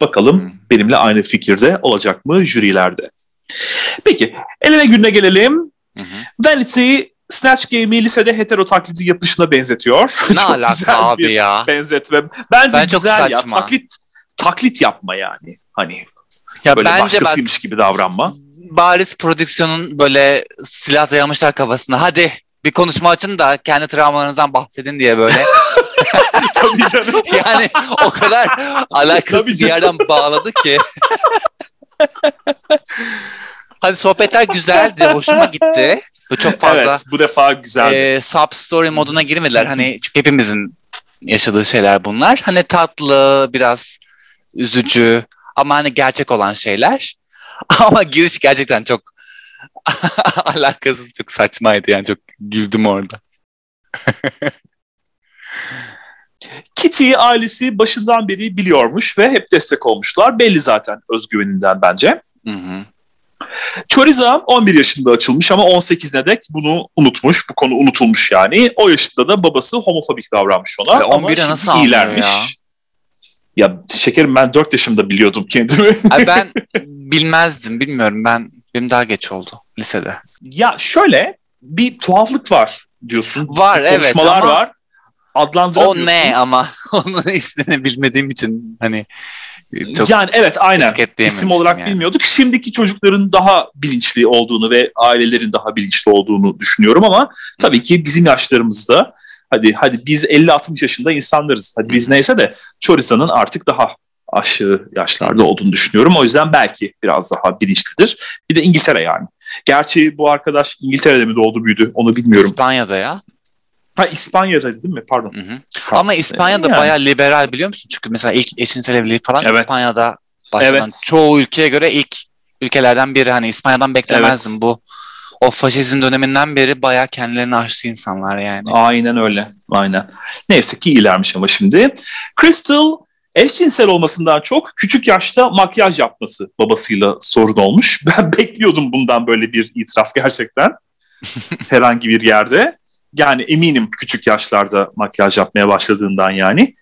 S2: Bakalım
S1: Hmm.
S2: benimle aynı fikirde olacak mı jürilerde. Peki elene gününe gelelim.
S1: Hı hı.
S2: Vanity Snatch Game'i lisede hetero taklidi yapışına benzetiyor.
S1: Ne
S2: Çok
S1: alaka
S2: güzel
S1: abi
S2: bir
S1: ya?
S2: benzetme. Bence
S1: Ben çok
S2: güzel ya. Taklit taklit yapma yani. Hani
S1: Ya
S2: böyle
S1: bence
S2: başkasıymış gibi davranma.
S1: Bariz prodüksiyonun böyle silah dayamışlar kafasına. Hadi bir konuşma açın da kendi travmalarınızdan bahsedin diye böyle.
S2: Tabii canım.
S1: yani o kadar alakasız bir yerden bağladı ki. Hadi sohbetler güzeldi, hoşuma gitti. Çok fazla
S2: Evet bu defa güzel.
S1: e, sub story moduna girmediler. Hani çünkü hepimizin yaşadığı şeyler bunlar. Hani tatlı, biraz üzücü ama hani gerçek olan şeyler. Ama giriş gerçekten çok alakasız, çok saçmaydı yani çok güldüm orada.
S2: Kitty'yi ailesi başından beri biliyormuş ve hep destek olmuşlar. Belli zaten özgüveninden bence.
S1: Hı hı.
S2: Choriza 11 yaşında açılmış ama 18'ine dek bunu unutmuş. Bu konu unutulmuş yani. O yaşında da babası homofobik davranmış ona. Ama
S1: 11'e
S2: şimdi
S1: nasıl
S2: iyilermiş.
S1: ya?
S2: Ya şekerim ben 4 yaşımda biliyordum kendimi.
S1: Ben bilmezdim, bilmiyorum. Ben benim daha geç oldu lisede.
S2: ya şöyle bir tuhaflık var diyorsun.
S1: Var evet
S2: Konuşmalar
S1: ama
S2: var.
S1: o
S2: Adlandıramıyorsun.
S1: ne ama onun ismini bilmediğim için hani çok
S2: yani evet aynen. İsim olarak
S1: yani.
S2: bilmiyorduk. Şimdiki çocukların daha bilinçli olduğunu ve ailelerin daha bilinçli olduğunu düşünüyorum ama tabii ki bizim yaşlarımızda hadi hadi biz 50-60 yaşında insanlarız. Hadi biz neyse de Choriza'nın artık daha aşağı yaşlarda olduğunu düşünüyorum. O yüzden belki biraz daha bilinçlidir. Bir de İngiltere yani. Gerçi bu arkadaş İngiltere'de mi doğdu büyüdü onu bilmiyorum.
S1: İspanya'da ya.
S2: Ha İspanya'da değil mi? Pardon.
S1: Hı hı.
S2: Tamam.
S1: Ama İspanya'da
S2: Yani.
S1: bayağı liberal biliyor musun? Çünkü mesela ilk eşcinsel evliliği falan
S2: Evet.
S1: İspanya'da başlanan
S2: Evet.
S1: çoğu ülkeye göre ilk ülkelerden biri. Hani İspanya'dan beklemezdim bu. O faşizm döneminden beri bayağı kendilerini aştı insanlar yani.
S2: Aynen öyle. Aynen. Neyse ki iyilermiş ama şimdi. Crystal eşcinsel olmasından çok küçük yaşta makyaj yapması babasıyla sorun olmuş. Ben bekliyordum bundan böyle bir itiraf gerçekten. Herhangi bir yerde. Yani eminim küçük yaşlarda makyaj yapmaya başladığından yani.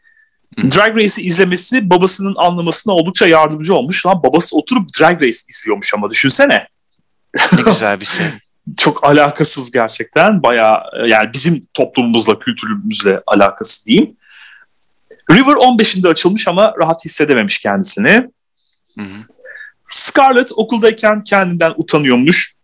S2: Drag Race'i izlemesi babasının anlamasına oldukça yardımcı olmuş. Lan babası oturup Drag Race izliyormuş ama düşünsene
S1: Ne güzel bir şey.
S2: çok alakasız gerçekten. Bayağı yani bizim toplumumuzla, kültürümüzle alakası diyeyim. River 15'inde açılmış ama rahat hissedememiş kendisini.
S1: Hı hı.
S2: Scarlett okuldayken kendinden utanıyormuş.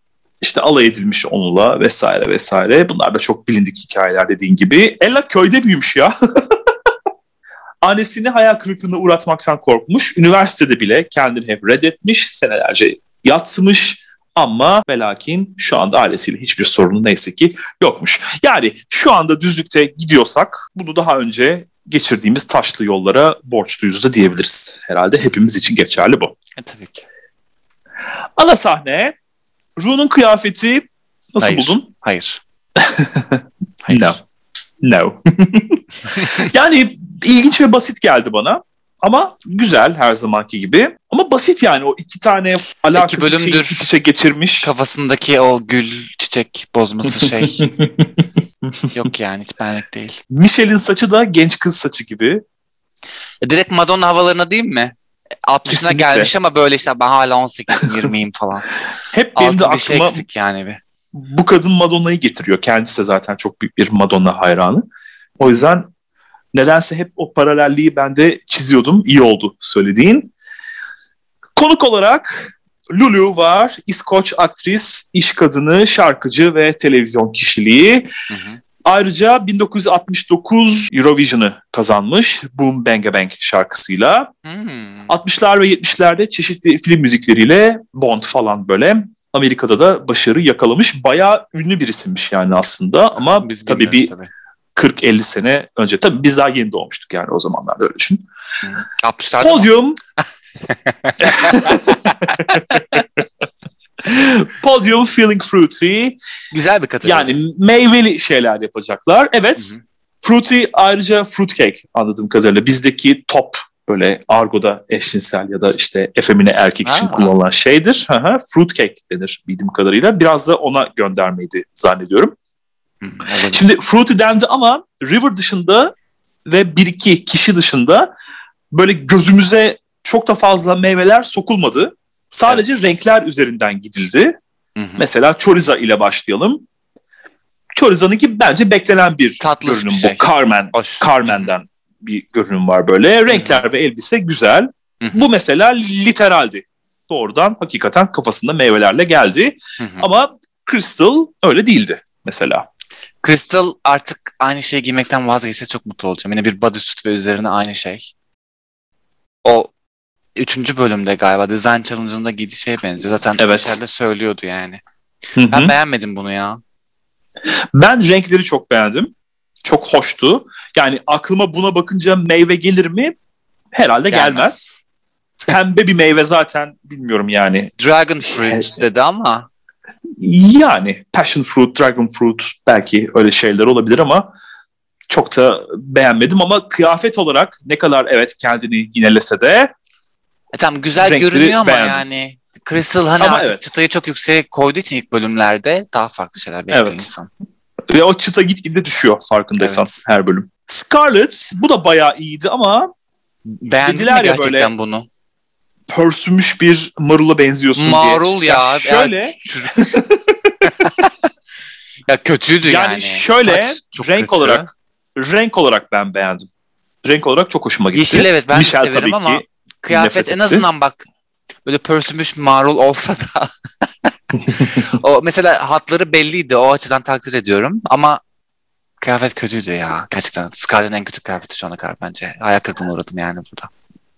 S2: İşte alay edilmiş onunla vesaire vesaire. Bunlar da çok bilindik hikayeler dediğin gibi. Ella köyde büyümüş ya. Annesini hayal kırıklığına uğratmaktan korkmuş. Üniversitede bile kendini hep reddetmiş. Senelerce yatsımış. Ama ve lakin şu anda ailesiyle hiçbir sorunu neyse ki yokmuş. Yani şu anda düzlükte gidiyorsak bunu daha önce geçirdiğimiz taşlı yollara borçluyuz da diyebiliriz. Herhalde hepimiz için geçerli bu.
S1: E, tabii ki.
S2: Ana sahne Rune'un kıyafeti nasıl
S1: Hayır.
S2: buldun?
S1: Hayır. Hayır.
S2: No. No. yani ilginç ve basit geldi bana. Ama güzel her zamanki gibi. Ama basit yani o iki tane alakasız şeyi
S1: bölümdür.
S2: iç içe geçirmiş.
S1: Kafasındaki o gül, çiçek bozması şey yok yani hiç benlik değil.
S2: Michelle'in saçı da genç kız saçı gibi.
S1: E, direkt Madonna havalarına değil mi? 60'ına
S2: Kesinlikle.
S1: gelmiş ama böyle işte ben hala 18'im 20'yim falan.
S2: Hep benim de aklıma
S1: eksik yani bir.
S2: bu kadın Madonna'yı getiriyor. Kendisi de zaten çok büyük bir Madonna hayranı. O yüzden nedense hep o paralelliği ben de çiziyordum. İyi oldu söylediğin. Konuk olarak Lulu var. İskoç aktris, iş kadını, şarkıcı ve televizyon kişiliği.
S1: Hı hı.
S2: Ayrıca 1969 Eurovision'ı kazanmış Boom Bang Bang şarkısıyla.
S1: Hmm.
S2: 60'lar ve 70'lerde çeşitli film müzikleriyle Bond falan böyle Amerika'da da başarı yakalamış. Bayağı ünlü bir isimmiş yani aslında ama
S1: Biz
S2: tabii bir
S1: tabii.
S2: 40-50 sene önce. Tabii biz daha yeni doğmuştuk yani o zamanlarda öyle düşün.
S1: 60'larda
S2: Podium Podium Feeling Fruity
S1: güzel bir kategori.
S2: yani meyveli şeyler yapacaklar. Evet
S1: Hı hı.
S2: Fruity ayrıca fruitcake anladığım kadarıyla bizdeki top böyle argoda eşcinsel ya da işte efemine erkek için
S1: Ha.
S2: kullanılan şeydir. Fruitcake denir bildiğim kadarıyla. Biraz da ona göndermeydi zannediyorum.
S1: Olabilir.
S2: Şimdi Fruity dendi ama River dışında ve bir iki kişi dışında böyle gözümüze çok da fazla meyveler sokulmadı. Sadece renkler üzerinden gidildi.
S1: Hı hı.
S2: Mesela Choriza ile başlayalım. Choriza'nınki bence beklenen bir
S1: Tatlış
S2: görünüm
S1: bir şey.
S2: bu. Carmen,
S1: Hoş.
S2: Carmen'den bir görünüm var böyle. Renkler ve elbise güzel.
S1: Hı hı.
S2: Bu mesela literaldi. Doğrudan hakikaten kafasında meyvelerle geldi.
S1: Hı hı.
S2: Ama Crystal öyle değildi mesela.
S1: Crystal artık aynı şeyi giymekten vazgeçse çok mutlu olacağım. Yine bir bodysuit ve üzerine aynı şey. O üçüncü bölümde galiba Design Challenge'ında giydiği şeye benziyor. Zaten
S2: Evet.
S1: içeride söylüyordu yani.
S2: Hı hı.
S1: Ben beğenmedim bunu ya.
S2: Ben renkleri çok beğendim. Çok hoştu. Yani aklıma buna bakınca meyve gelir mi? Herhalde gelmez. Pembe bir meyve zaten bilmiyorum yani.
S1: Dragon Fruit dedi ama
S2: Yani passion fruit, dragon fruit belki öyle şeyler olabilir ama çok da beğenmedim ama kıyafet olarak ne kadar evet kendini yinelese de
S1: e, tamam güzel görünüyor ama
S2: beğendim.
S1: yani Crystal hani
S2: Ama
S1: artık
S2: evet.
S1: çıtayı çok yükseğe koyduğu için ilk bölümlerde daha farklı şeyler bekliyor
S2: Evet.
S1: insan.
S2: ve o çıta gitgide düşüyor farkındaysan
S1: Evet.
S2: her bölüm. Scarlet bu da bayağı iyiydi ama
S1: Beğendin
S2: Dediler
S1: mi
S2: ya
S1: gerçekten
S2: böyle,
S1: bunu?
S2: Pörsümüş bir marula benziyorsun diye.
S1: Marul ya.
S2: Ya şöyle-
S1: ya, kötüydü yani.
S2: Yani şöyle,
S1: Saç
S2: renk
S1: kötü.
S2: olarak renk olarak ben beğendim. Renk olarak çok hoşuma gitti.
S1: Yeşil evet ben
S2: Michelle
S1: de severim
S2: tabii
S1: ama
S2: ki
S1: kıyafet en azından bak böyle pörsümüş marul olsa da o mesela hatları belliydi o açıdan takdir ediyorum ama kıyafet kötüydü ya gerçekten Scarlett'in en kötü kıyafeti şu ana kadar bence hayal kırıklığına uğradım yani burada.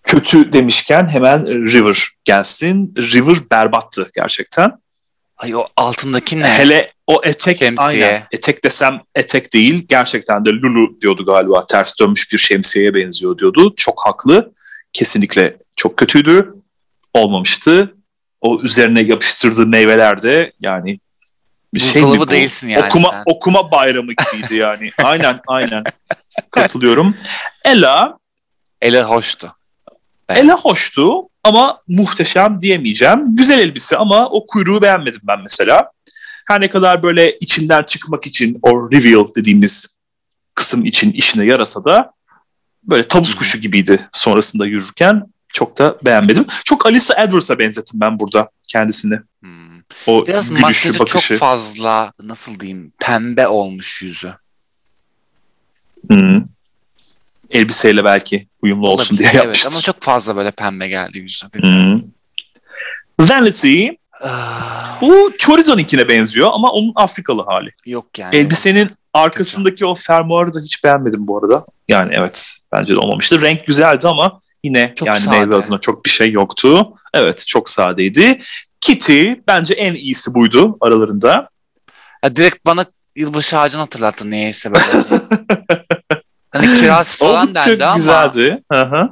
S2: Kötü demişken hemen River gelsin. River berbattı gerçekten.
S1: Ay o altındaki ne?
S2: Hele o etek
S1: Şemsiye.
S2: aynen. Etek desem etek değil. Gerçekten de Lulu diyordu galiba. Ters dönmüş bir şemsiyeye benziyor diyordu. Çok haklı. Kesinlikle çok kötüydü. Olmamıştı. O üzerine yapıştırdığı meyveler de yani bir şey mi bu?
S1: değilsin yani
S2: okuma
S1: sen.
S2: okuma bayramı gibiydi yani. aynen aynen. Katılıyorum. Ella
S1: Ele hoştu.
S2: Ela hoştu ama muhteşem diyemeyeceğim. Güzel elbise ama o kuyruğu beğenmedim ben mesela. Her ne kadar böyle içinden çıkmak için o reveal dediğimiz kısım için işine yarasa da böyle tavus kuşu gibiydi sonrasında yürürken. Çok da beğenmedim. Çok Alisa Edwards'a benzettim ben burada kendisini.
S1: Hmm.
S2: O
S1: Biraz
S2: gülüşü,
S1: makyajı çok
S2: bakışı.
S1: fazla nasıl diyeyim pembe olmuş yüzü.
S2: Hı. Elbiseyle belki uyumlu olsun diye
S1: Olabilir,
S2: yapmıştır.
S1: Evet ama çok fazla böyle pembe geldi yüzü.
S2: Hı. Vanity bu Choriza'nınkine benziyor ama onun Afrikalı hali.
S1: yok yani.
S2: Elbisenin arkasındaki o fermuarı da hiç beğenmedim bu arada. Yani evet bence de olmamıştı. Renk güzeldi ama yine
S1: Çok
S2: yani
S1: sade.
S2: meyve adına çok bir şey yoktu. Evet çok sadeydi. Kitty bence en iyisi buydu aralarında.
S1: Ya direkt bana yılbaşı ağacını hatırlattı niyeyse böyle. hani kiraz falan
S2: Oldukça
S1: dendi ama
S2: güzeldi. Hı hı.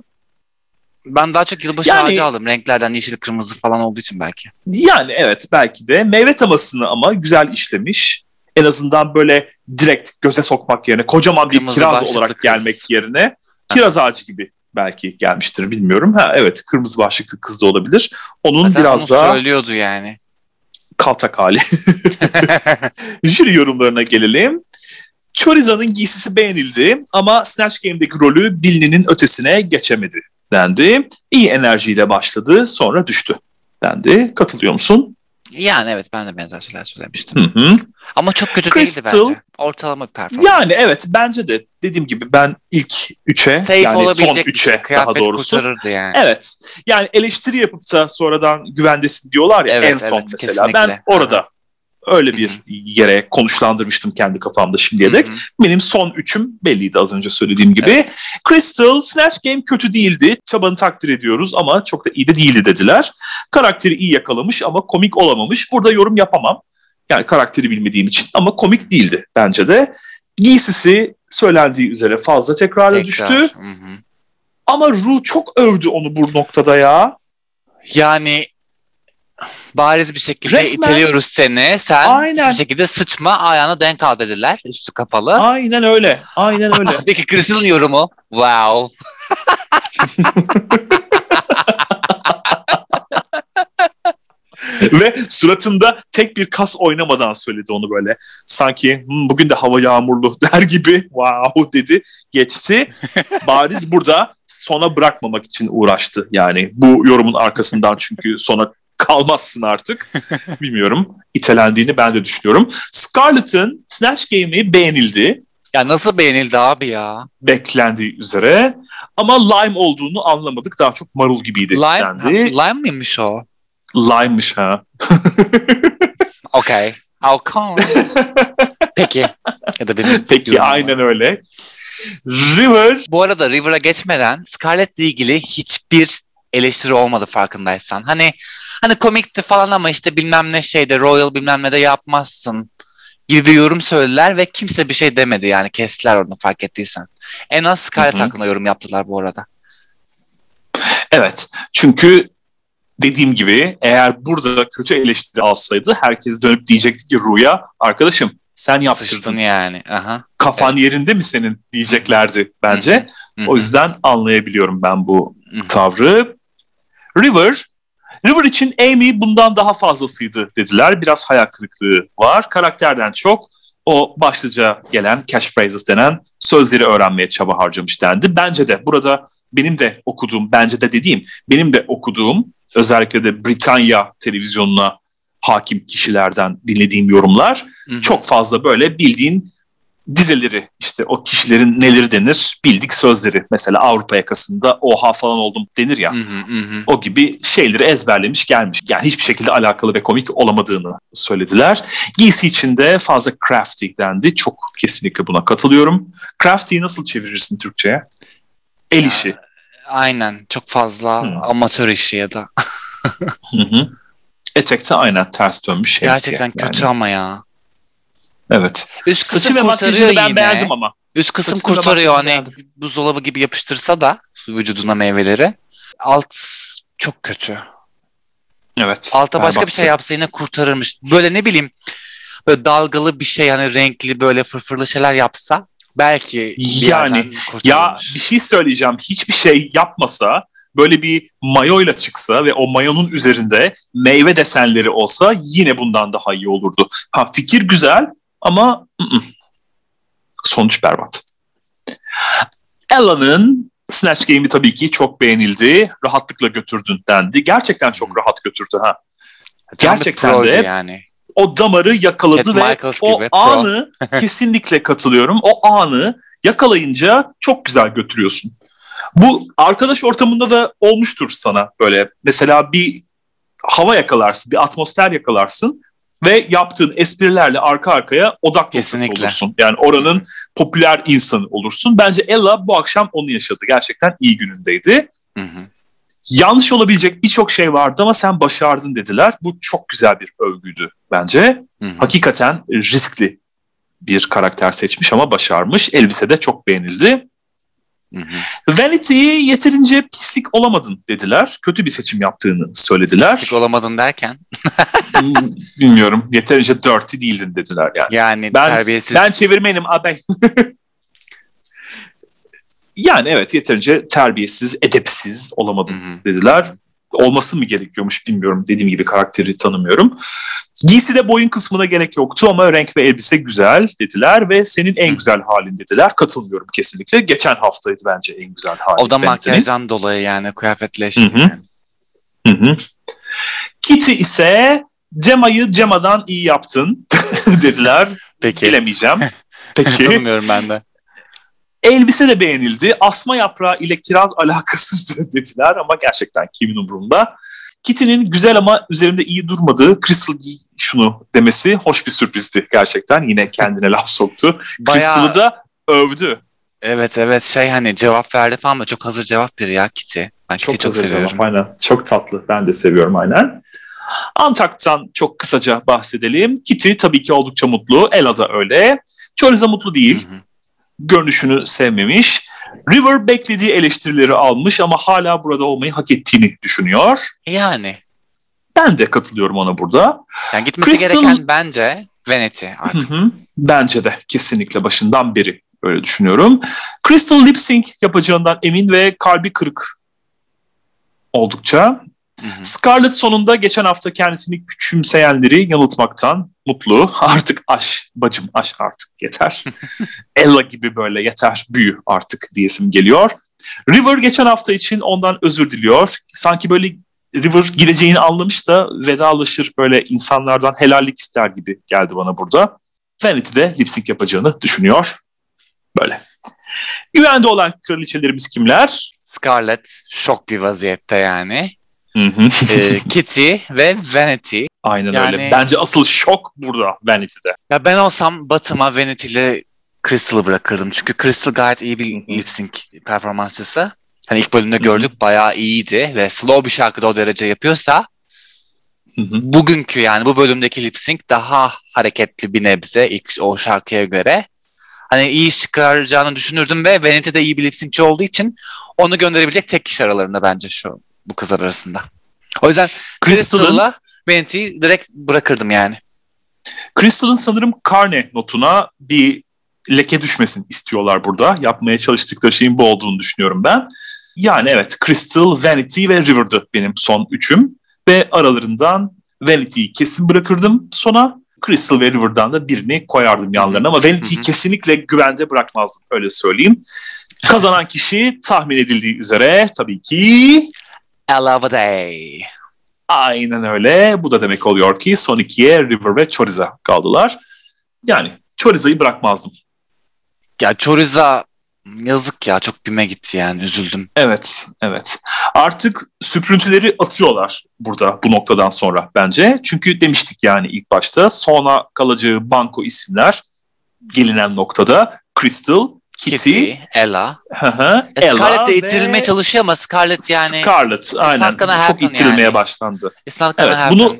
S1: ben daha çok yılbaşı
S2: Yani-
S1: ağacı aldım. Renklerden yeşil kırmızı falan olduğu için belki.
S2: Yani evet belki de meyve temasını ama güzel işlemiş. En azından böyle direkt göze sokmak yerine kocaman bir
S1: Kırmızı
S2: kiraz
S1: başlıklı
S2: olarak
S1: kız.
S2: gelmek yerine kiraz ağacı gibi belki gelmiştir bilmiyorum. Ha evet kırmızı başlıklı kız da olabilir. Onun
S1: Zaten
S2: biraz
S1: onu
S2: daha
S1: söylüyordu yani.
S2: kaltak hali. Jüri yorumlarına gelelim. Choriza'nın giysisi beğenildi ama Snatch Game'deki rolü bilininin ötesine geçemedi dendi. İyi enerjiyle başladı sonra düştü dendi. Katılıyor musun?
S1: yani evet ben de benzer şeyler söylemiştim.
S2: Hı hı.
S1: Ama çok kötü
S2: Crystal-
S1: değildi bence. Ortalama bir performans.
S2: Yani evet bence de dediğim gibi ben ilk üçe
S1: Safe
S2: yani son
S1: olabilecek bir
S2: üçe
S1: şey.
S2: daha
S1: Kıyafet
S2: doğrusu.
S1: yani.
S2: Evet yani eleştiri yapıp da sonradan güvendesin diyorlar ya
S1: Evet,
S2: en son
S1: evet,
S2: mesela.
S1: kesinlikle.
S2: Ben orada öyle bir yere konuşlandırmıştım kendi kafamda şimdiye dek. Benim son üçüm belliydi az önce söylediğim gibi.
S1: Evet.
S2: Crystal, Snatch Game kötü değildi. Çabanı takdir ediyoruz ama çok da iyi de değildi dediler. Karakteri iyi yakalamış ama komik olamamış. Burada yorum yapamam. Yani karakteri bilmediğim için ama komik değildi bence de. Giysisi söylendiği üzere fazla tekrara
S1: Tekrar.
S2: düştü.
S1: Hı hı.
S2: Ama Ru çok övdü onu bu noktada ya.
S1: Yani bariz bir şekilde
S2: Resmen-
S1: iteliyoruz seni. Sen
S2: Aynen.
S1: hiçbir şekilde sıçma ayağına denk al dediler. Üstü kapalı.
S2: Aynen öyle. Aynen öyle.
S1: Peki Crystal'ın yorumu? Wow.
S2: Ve suratında tek bir kas oynamadan söyledi onu böyle. Sanki "Hmm, bugün de hava yağmurlu der gibi wow dedi geçti. Bariz burada sona bırakmamak için uğraştı. Yani bu yorumun arkasından çünkü sona kalmazsın artık. Bilmiyorum. İtelendiğini ben de düşünüyorum. Scarlett'ın Snatch Game'i beğenildi.
S1: Ya nasıl beğenildi abi ya?
S2: Beklendiği üzere. Ama lime olduğunu anlamadık. Daha çok marul gibiydi
S1: Lime, ha, lime miymiş o?
S2: Lime'mış ha.
S1: Okay. Okay. Peki. Ya da
S2: Peki aynen öyle. River
S1: Bu arada River'a geçmeden Scarlett'le ilgili hiçbir eleştiri olmadı farkındaysan. Hani hani komikti falan ama işte bilmem ne şeyde Royal bilmem ne de yapmazsın gibi bir yorum söylediler ve kimse bir şey demedi yani kestiler onu fark ettiysen. En az Scarlett hakkında yorum yaptılar bu arada.
S2: evet çünkü dediğim gibi eğer burada kötü eleştiri alsaydı herkes dönüp diyecekti ki Ruya arkadaşım sen
S1: Sıçtın
S2: yaptırdın.
S1: yani. Aha.
S2: Kafan yerinde mi senin diyeceklerdi bence.
S1: Hı hı.
S2: O yüzden anlayabiliyorum ben bu
S1: Hı hı.
S2: tavrı. River River için Amy bundan daha fazlasıydı dediler. Biraz hayal kırıklığı var. Karakterden çok o başlıca gelen catchphrases denen sözleri öğrenmeye çaba harcamış dendi. Bence de burada benim de okuduğum, bence de dediğim, benim de okuduğum özellikle de Britanya televizyonuna hakim kişilerden dinlediğim yorumlar
S1: Hı hı.
S2: çok fazla böyle bildiğin dizeleri işte o kişilerin neleri denir bildik sözleri mesela Avrupa yakasında oha falan oldum denir ya
S1: Hı hı hı
S2: o gibi şeyleri ezberlemiş gelmiş. Yani hiçbir şekilde alakalı ve komik olamadığını söylediler. Giysi içinde fazla crafty dendi. Çok kesinlikle buna katılıyorum. Crafty'yi nasıl çevirirsin Türkçe'ye? El
S1: Ya,
S2: işi.
S1: Aynen. Çok fazla
S2: Hı.
S1: amatör işi ya da.
S2: Hı hı. Etekte aynen ters dönmüş şemsiye.
S1: Gerçekten kötü
S2: Yani.
S1: ama ya.
S2: Evet.
S1: Üst
S2: Saçı
S1: kısım
S2: ve
S1: kurtarıyor
S2: makyajını ben
S1: yine.
S2: beğendim ama.
S1: Üst kısım
S2: Saçını ve
S1: kurtarıyor hani
S2: makyajını
S1: buzdolabı gibi yapıştırsa da vücuduna meyveleri. Alt çok kötü.
S2: Evet.
S1: Alta başka bir
S2: berbattı.
S1: şey yapsa yine kurtarırmış. Böyle ne bileyim böyle dalgalı bir şey hani renkli böyle fırfırlı şeyler yapsa belki bir
S2: Yani, Ya bir şey söyleyeceğim. Hiçbir şey yapmasa böyle bir mayoyla çıksa ve o mayonun üzerinde meyve desenleri olsa yine bundan daha iyi olurdu. Ha fikir güzel ama ı-ı. sonuç berbat. Ella'nın Snatch Game'i tabii ki çok beğenildi. Rahatlıkla götürdün dendi. Gerçekten çok rahat götürdü ha. Gerçekten de
S1: yani.
S2: O damarı yakaladı
S1: Cat
S2: ve
S1: Michaels
S2: o
S1: gibi,
S2: anı kesinlikle katılıyorum. O anı yakalayınca çok güzel götürüyorsun. Bu arkadaş ortamında da olmuştur sana böyle. Mesela bir hava yakalarsın, bir atmosfer yakalarsın ve yaptığın esprilerle arka arkaya odak noktası
S1: Kesinlikle.
S2: olursun. Yani oranın popüler insanı olursun. Bence Ella bu akşam onu yaşadı. Gerçekten iyi günündeydi.
S1: Hı hı.
S2: Yanlış olabilecek birçok şey vardı ama sen başardın dediler. Bu çok güzel bir övgüydü bence. Hı hı. Hakikaten riskli bir karakter seçmiş ama başarmış. Elbise de çok beğenildi. Hı yeterince pislik olamadın dediler. Kötü bir seçim yaptığını söylediler.
S1: Pislik olamadın derken?
S2: Bilmiyorum. Yeterince dirty değildin dediler yani.
S1: Yani
S2: ben,
S1: terbiyesiz.
S2: Ben çevirmenim aday. yani evet yeterince terbiyesiz, edepsiz olamadın hı hı. dediler olması mı gerekiyormuş bilmiyorum. Dediğim gibi karakteri tanımıyorum. Giysi de boyun kısmına gerek yoktu ama renk ve elbise güzel dediler ve senin en güzel halin dediler. Katılmıyorum kesinlikle. Geçen haftaydı bence en güzel hali.
S1: O da makyajdan dolayı yani kıyafetleşti. Hı hı.
S2: Hı hı. Kitty ise Cema'yı Cema'dan iyi yaptın dediler. Peki. Bilemeyeceğim.
S1: Peki. Bilmiyorum ben de.
S2: Elbise de beğenildi. Asma yaprağı ile kiraz alakasızdı dediler ama gerçekten kimin umurunda. Kitty'nin güzel ama üzerinde iyi durmadığı Crystal şunu demesi hoş bir sürprizdi gerçekten. Yine kendine laf soktu. Bayağı... Crystal'ı da övdü.
S1: Evet evet şey hani cevap verdi falan da çok hazır cevap biri ya Kitty. Ben çok, çok seviyorum. Cevap,
S2: aynen. Çok tatlı. Ben de seviyorum aynen. Antak'tan çok kısaca bahsedelim. Kitty tabii ki oldukça mutlu. Ella da öyle. Choriza mutlu değil. Hı hı görünüşünü sevmemiş. River beklediği eleştirileri almış ama hala burada olmayı hak ettiğini düşünüyor.
S1: Yani.
S2: Ben de katılıyorum ona burada.
S1: Yani gitmesi Crystal... gereken bence Vanity artık. Hı hı.
S2: Bence de kesinlikle başından beri öyle düşünüyorum. Crystal lip sync yapacağından emin ve kalbi kırık oldukça. Hı hı. Scarlett sonunda geçen hafta kendisini küçümseyenleri yanıltmaktan mutlu. Artık aş bacım aş artık yeter. Ella gibi böyle yeter büyü artık diyesim geliyor. River geçen hafta için ondan özür diliyor. Sanki böyle River gideceğini anlamış da vedalaşır böyle insanlardan helallik ister gibi geldi bana burada. Vanity de lip sync yapacağını düşünüyor. Böyle. Güvende olan kraliçelerimiz kimler?
S1: Scarlett şok bir vaziyette yani e, Kitty ve Vanity.
S2: Aynen yani, öyle. Bence asıl şok burada Vanity'de.
S1: Ya ben olsam Batıma Vanity ile Crystal'ı bırakırdım. Çünkü Crystal gayet iyi bir lip sync performansçısı. Hani ilk bölümde gördük bayağı iyiydi ve slow bir şarkıda o derece yapıyorsa bugünkü yani bu bölümdeki lip sync daha hareketli bir nebze ilk o şarkıya göre. Hani iyi iş çıkaracağını düşünürdüm ve Vanity de iyi bir lip syncçi olduğu için onu gönderebilecek tek kişi aralarında bence şu bu kızlar arasında. O yüzden Crystal'la Vanity'yi direkt bırakırdım yani.
S2: Crystal'ın sanırım karne notuna bir leke düşmesin istiyorlar burada. Yapmaya çalıştıkları şeyin bu olduğunu düşünüyorum ben. Yani evet Crystal, Vanity ve River'dı benim son üçüm. Ve aralarından Vanity'yi kesin bırakırdım sona. Crystal ve River'dan da birini koyardım yanlarına ama Vanity'yi kesinlikle güvende bırakmazdım öyle söyleyeyim. Kazanan kişi tahmin edildiği üzere tabii ki
S1: Day.
S2: Aynen öyle. Bu da demek oluyor ki son ikiye River ve Choriza kaldılar. Yani Choriza'yı bırakmazdım.
S1: Ya Choriza yazık ya çok güme gitti yani üzüldüm.
S2: Evet evet artık süprüntüleri atıyorlar burada bu noktadan sonra bence. Çünkü demiştik yani ilk başta sonra kalacağı banko isimler gelinen noktada Crystal, Kitty, Kitty
S1: Ella.
S2: Hı hı.
S1: E, Scarlett de ittirilmeye ve... çalışıyor ama Scarlett yani
S2: Scarlett aynen çok ittirilmeye yani. başlandı. Evet bunu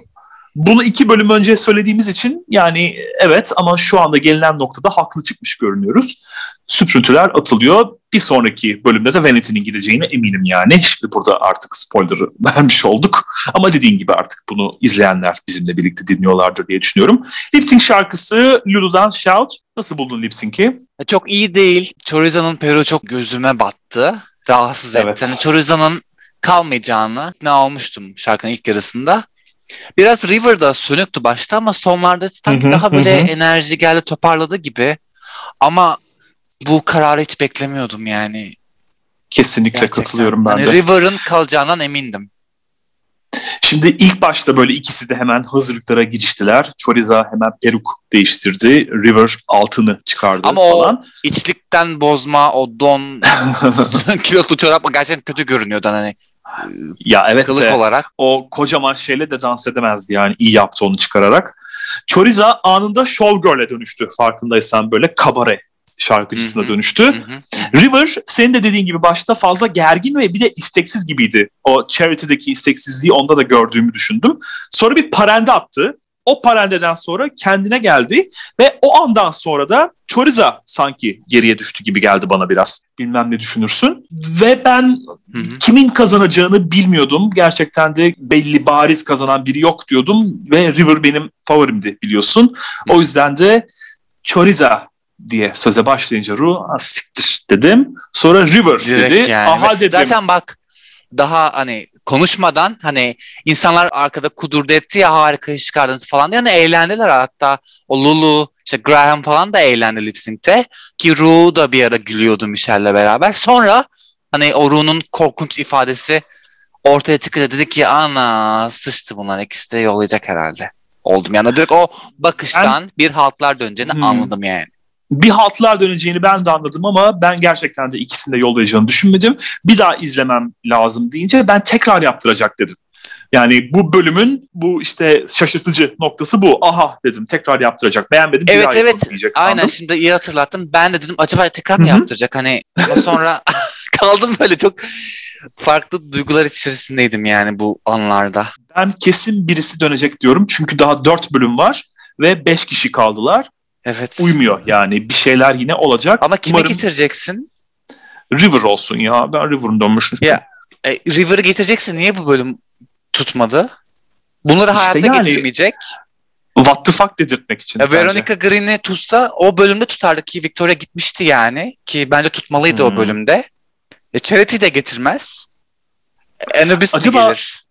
S2: bunu iki bölüm önce söylediğimiz için yani evet ama şu anda gelinen noktada haklı çıkmış görünüyoruz. Süprüntüler atılıyor. Bir sonraki bölümde de Vanity'nin gideceğine eminim yani. Şimdi burada artık spoiler'ı vermiş olduk. Ama dediğin gibi artık bunu izleyenler bizimle birlikte dinliyorlardır diye düşünüyorum. Lip Sync şarkısı Lulu'dan Shout. Nasıl buldun Lip Sync'i?
S1: Çok iyi değil. Choriza'nın peru çok gözüme battı. Rahatsız evet. etti. Yani Choriza'nın kalmayacağını ne olmuştum şarkının ilk yarısında. Biraz River'da sönüktü başta ama sonlarda sanki daha böyle enerji geldi toparladı gibi. Ama bu kararı hiç beklemiyordum yani.
S2: Kesinlikle Gerçekten. katılıyorum ben yani
S1: de. River'ın kalacağından emindim.
S2: Şimdi ilk başta böyle ikisi de hemen hazırlıklara giriştiler. Choriza hemen peruk değiştirdi. River altını çıkardı
S1: Ama
S2: falan.
S1: o içlikten bozma, o don, kilotlu çorap gerçekten kötü görünüyordu hani.
S2: Ya evet Kılık de, olarak. o kocaman şeyle de dans edemezdi yani iyi yaptı onu çıkararak. Choriza anında showgirl'e dönüştü farkındaysan böyle kabare şarkıcısına
S1: Hı hı.
S2: dönüştü.
S1: Hı hı.
S2: River senin de dediğin gibi başta fazla gergin ve bir de isteksiz gibiydi. O Charity'deki isteksizliği onda da gördüğümü düşündüm. Sonra bir parende attı. O parendeden sonra kendine geldi ve o andan sonra da Choriza sanki geriye düştü gibi geldi bana biraz. Bilmem ne düşünürsün. Ve ben
S1: Hı hı.
S2: kimin kazanacağını bilmiyordum. Gerçekten de belli bariz kazanan biri yok diyordum ve River benim favorimdi biliyorsun. O yüzden de Choriza diye söze başlayınca Ru "Ah, siktir dedim. Sonra River
S1: Direkt
S2: dedi.
S1: yani.
S2: Aha dedim.
S1: Zaten bak daha hani konuşmadan hani insanlar arkada kudurdu etti ya harika iş çıkardınız falan diye hani eğlendiler hatta o Lulu işte Graham falan da eğlendi lip sync'te ki Ru da bir ara gülüyordu Michelle'le beraber. Sonra hani o Ru'nun korkunç ifadesi ortaya çıkınca dedi ki ana sıçtı bunlar ikisi de yollayacak herhalde. Oldum yani direkt o bakıştan bir haltlar döneceğini
S2: Hmm.
S1: anladım yani.
S2: Bir haltlar döneceğini ben de anladım ama ben gerçekten de ikisini de yollayacağını düşünmedim. Bir daha izlemem lazım deyince ben tekrar yaptıracak dedim. Yani bu bölümün bu işte şaşırtıcı noktası bu. Aha dedim tekrar yaptıracak. Beğenmedim bir
S1: Evet,
S2: daha
S1: evet.
S2: sandım.
S1: Aynen şimdi iyi hatırlattın. Ben de dedim acaba tekrar mı yaptıracak? Hani sonra kaldım böyle çok farklı duygular içerisindeydim yani bu anlarda.
S2: Ben kesin birisi dönecek diyorum. Çünkü daha dört bölüm var ve beş kişi kaldılar.
S1: Evet.
S2: Uymuyor yani bir şeyler yine olacak.
S1: Ama kime
S2: Umarım
S1: getireceksin?
S2: River olsun ya. Ben River'ın dönmüşüm.
S1: Ya, E, River'ı getireceksin. Niye bu bölüm tutmadı? Bunları
S2: İşte
S1: hayatta
S2: yani-
S1: getirmeyecek.
S2: What the fuck dedirtmek için.
S1: Ya. Veronica Green'i tutsa o bölümde tutardı ki Victoria gitmişti yani. Ki bence tutmalıydı
S2: Hmm.
S1: o bölümde. E, Charity'yi de getirmez. Anubis mi
S2: Acaba-
S1: gelir?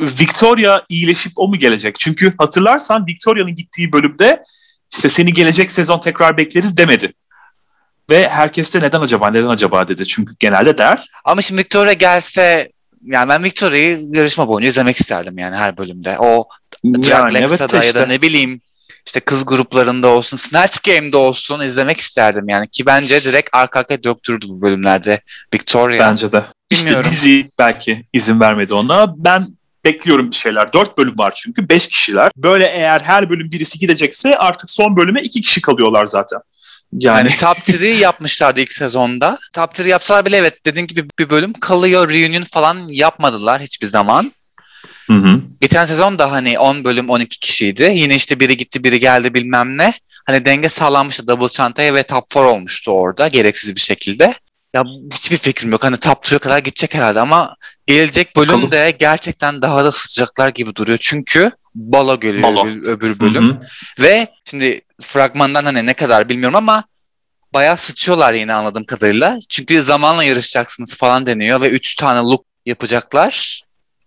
S2: Victoria iyileşip o mu gelecek? Çünkü hatırlarsan Victoria'nın gittiği bölümde işte seni gelecek sezon tekrar bekleriz demedi. Ve herkes de neden acaba neden acaba dedi. Çünkü genelde der.
S1: Ama şimdi Victoria gelse yani ben Victoria'yı yarışma boyunca izlemek isterdim yani her bölümde. O Drag
S2: Yani evet de
S1: ya da
S2: işte.
S1: ne bileyim işte kız gruplarında olsun, Snatch Game'de olsun izlemek isterdim yani. Ki bence direkt arka arkaya döktürdü bu bölümlerde Victoria.
S2: Bence de. İşte
S1: Bilmiyorum.
S2: dizi belki izin vermedi ona. Ben bekliyorum bir şeyler. Dört bölüm var çünkü. Beş kişiler. Böyle eğer her bölüm birisi gidecekse artık son bölüme iki kişi kalıyorlar zaten. Yani,
S1: Yani top 3 yapmışlardı ilk sezonda. Top 3 yapsalar bile evet dediğin gibi bir bölüm kalıyor. Reunion falan yapmadılar hiçbir zaman.
S2: Hı hı.
S1: Geçen sezon da hani 10 bölüm 12 kişiydi. Yine işte biri gitti biri geldi bilmem ne. Hani denge sağlanmıştı double çantaya ve top 4 olmuştu orada gereksiz bir şekilde. Ya hiçbir fikrim yok. Hani top 2'ye kadar gidecek herhalde ama gelecek bölüm de gerçekten daha da sıcaklar gibi duruyor. Çünkü balo geliyor
S2: Balo.
S1: öbür- öbür bölüm.
S2: hı.
S1: Ve şimdi fragmandan hani ne kadar bilmiyorum ama bayağı sıçıyorlar yine anladığım kadarıyla. Çünkü zamanla yarışacaksınız falan deniyor ve 3 tane look yapacaklar.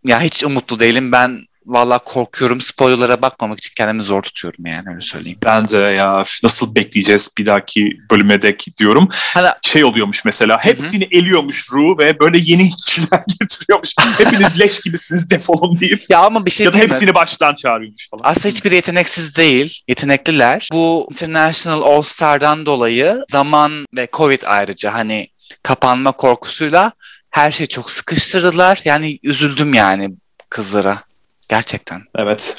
S1: Ya hiç umutlu değilim. Ben valla korkuyorum. Spoilerlara bakmamak için kendimi zor tutuyorum yani öyle söyleyeyim.
S2: Ben de ya nasıl bekleyeceğiz bir dahaki bölüme dek diyorum.
S1: Hani
S2: Şey oluyormuş mesela hepsini eliyormuş Ru ve böyle yeni kişiler getiriyormuş. Hepiniz leş gibisiniz defolun deyip.
S1: ya ama bir şey
S2: ya da
S1: diyeyim mi?
S2: hepsini baştan çağırıyormuş falan.
S1: Aslında hiçbir yeteneksiz değil. Yetenekliler. Bu International All Star'dan dolayı zaman ve Covid ayrıca hani kapanma korkusuyla her şeyi çok sıkıştırdılar. Yani üzüldüm yani kızlara. Gerçekten.
S2: Evet.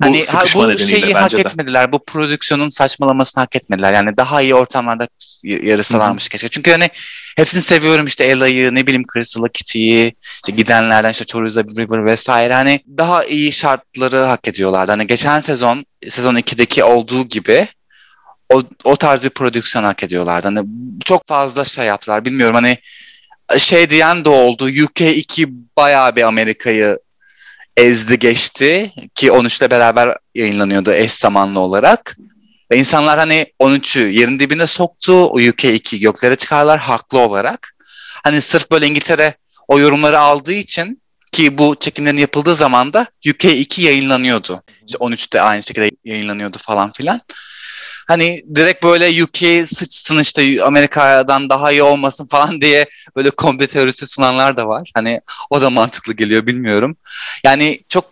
S2: Bu
S1: Hani ha- bu şeyi hak
S2: de.
S1: etmediler. Bu prodüksiyonun saçmalamasını hak etmediler. Yani daha iyi ortamlarda yarışsalarmış keşke. Çünkü hani hepsini seviyorum işte Ella'yı, ne bileyim Crystal Kitty'yi, işte gidenlerden işte Choriza River vesaire. Hani daha iyi şartları hak ediyorlardı. Hani geçen sezon, sezon 2'deki olduğu gibi o, o tarz bir prodüksiyon hak ediyorlardı. Hani çok fazla şey yaptılar. Bilmiyorum hani şey diyen de oldu. UK2 bayağı bir Amerika'yı ezdi geçti ki 13'le beraber yayınlanıyordu eş zamanlı olarak. Ve insanlar hani 13'ü yerin dibine soktu. O UK2 göklere çıkarlar haklı olarak. Hani sırf böyle İngiltere o yorumları aldığı için ki bu çekimlerin yapıldığı zaman da UK2 yayınlanıyordu. İşte 13'te aynı şekilde yayınlanıyordu falan filan. Hani direkt böyle UK sıçsın işte Amerika'dan daha iyi olmasın falan diye böyle komple teorisi sunanlar da var. Hani o da mantıklı geliyor bilmiyorum. Yani çok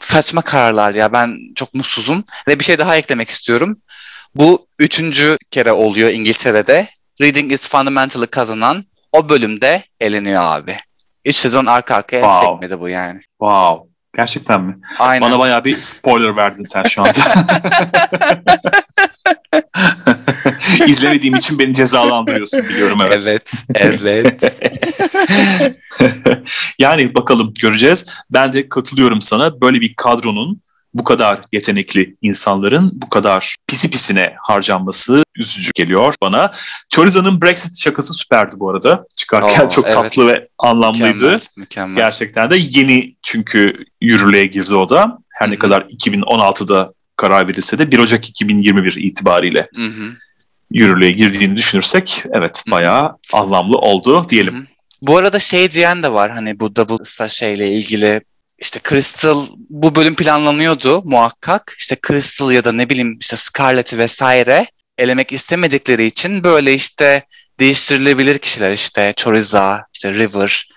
S1: saçma kararlar ya ben çok mutsuzum ve bir şey daha eklemek istiyorum. Bu üçüncü kere oluyor İngiltere'de. Reading is Fundamental'ı kazanan o bölümde eleniyor abi. Üç sezon arka arkaya
S2: Wow.
S1: sekmedi bu yani.
S2: Wow. Gerçekten mi?
S1: Aynen.
S2: Bana bayağı bir spoiler verdin sen şu anda. İzlemediğim için beni cezalandırıyorsun biliyorum evet.
S1: Evet, evet.
S2: yani bakalım göreceğiz. Ben de katılıyorum sana. Böyle bir kadronun bu kadar yetenekli insanların bu kadar pisi pisine harcanması üzücü geliyor bana. Choriza'nın Brexit şakası süperdi bu arada. Çıkarken Oo, çok evet. tatlı ve anlamlıydı. Mükemmel, mükemmel. Gerçekten de yeni çünkü yürürlüğe girdi o da. Her Hı-hı. ne kadar 2016'da karar verilse de 1 Ocak 2021 itibariyle Hı-hı. yürürlüğe girdiğini düşünürsek evet bayağı anlamlı oldu diyelim. Hı-hı.
S1: Bu arada şey diyen de var hani bu double şeyle ilgili işte Crystal bu bölüm planlanıyordu muhakkak. İşte Crystal ya da ne bileyim işte Scarlett'i vesaire elemek istemedikleri için böyle işte değiştirilebilir kişiler işte Choriza, işte River.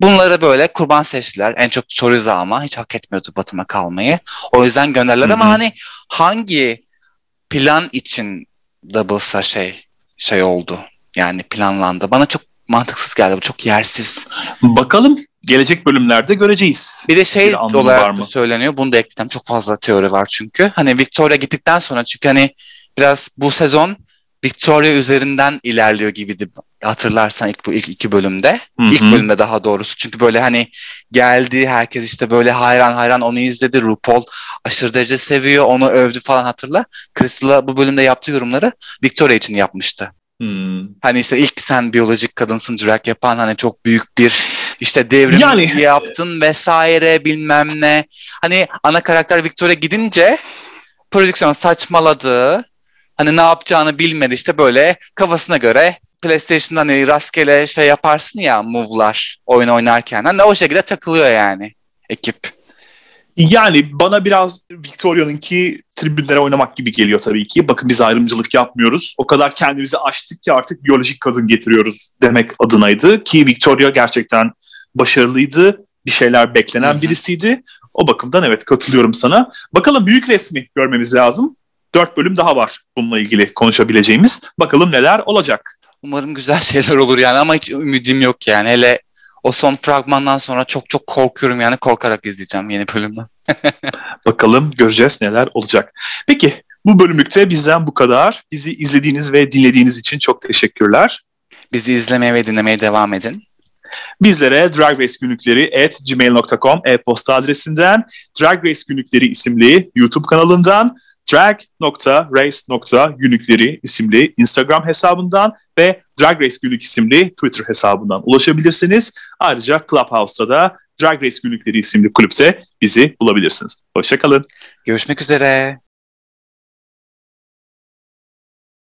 S1: Bunları böyle kurban seçtiler. En çok Choriza ama hiç hak etmiyordu Batıma kalmayı. O yüzden gönderdiler ama hani hangi plan için Doubles'a şey şey oldu? Yani planlandı. Bana çok mantıksız geldi. Bu çok yersiz.
S2: Bakalım gelecek bölümlerde göreceğiz.
S1: Bir de şey bir olarak da söyleniyor. Bunu da ekledim. Çok fazla teori var çünkü. Hani Victoria gittikten sonra çünkü hani biraz bu sezon Victoria üzerinden ilerliyor gibiydi. Hatırlarsan ilk bu ilk iki bölümde. Hı-hı. İlk bölümde daha doğrusu. Çünkü böyle hani geldi herkes işte böyle hayran hayran onu izledi. RuPaul aşırı derece seviyor. Onu övdü falan hatırla. Crystal'a bu bölümde yaptığı yorumları Victoria için yapmıştı. Hmm. Hani işte ilk sen biyolojik kadınsın drag yapan hani çok büyük bir işte devrim yani... yaptın vesaire bilmem ne. Hani ana karakter Victoria gidince prodüksiyon saçmaladı. Hani ne yapacağını bilmedi işte böyle kafasına göre PlayStation'dan hani rastgele şey yaparsın ya move'lar oyun oynarken. Hani o şekilde takılıyor yani ekip.
S2: Yani bana biraz Victoria'nınki tribünlere oynamak gibi geliyor tabii ki. Bakın biz ayrımcılık yapmıyoruz. O kadar kendimizi açtık ki artık biyolojik kadın getiriyoruz demek adınaydı. Ki Victoria gerçekten başarılıydı. Bir şeyler beklenen Hı-hı. birisiydi. O bakımdan evet katılıyorum sana. Bakalım büyük resmi görmemiz lazım. Dört bölüm daha var bununla ilgili konuşabileceğimiz. Bakalım neler olacak.
S1: Umarım güzel şeyler olur yani ama hiç ümidim yok yani. Hele o son fragmandan sonra çok çok korkuyorum yani korkarak izleyeceğim yeni bölümü.
S2: Bakalım göreceğiz neler olacak. Peki bu bölümlükte bizden bu kadar. Bizi izlediğiniz ve dinlediğiniz için çok teşekkürler.
S1: Bizi izlemeye ve dinlemeye devam edin.
S2: Bizlere Drag Race günlükleri at gmail.com e-posta adresinden, Drag Race günlükleri isimli YouTube kanalından, drag.race.günlükleri isimli Instagram hesabından ve Drag Race Günlük isimli Twitter hesabından ulaşabilirsiniz. Ayrıca Clubhouse'da da Drag Race Günlükleri isimli kulüpte bizi bulabilirsiniz. Hoşçakalın.
S1: Görüşmek üzere.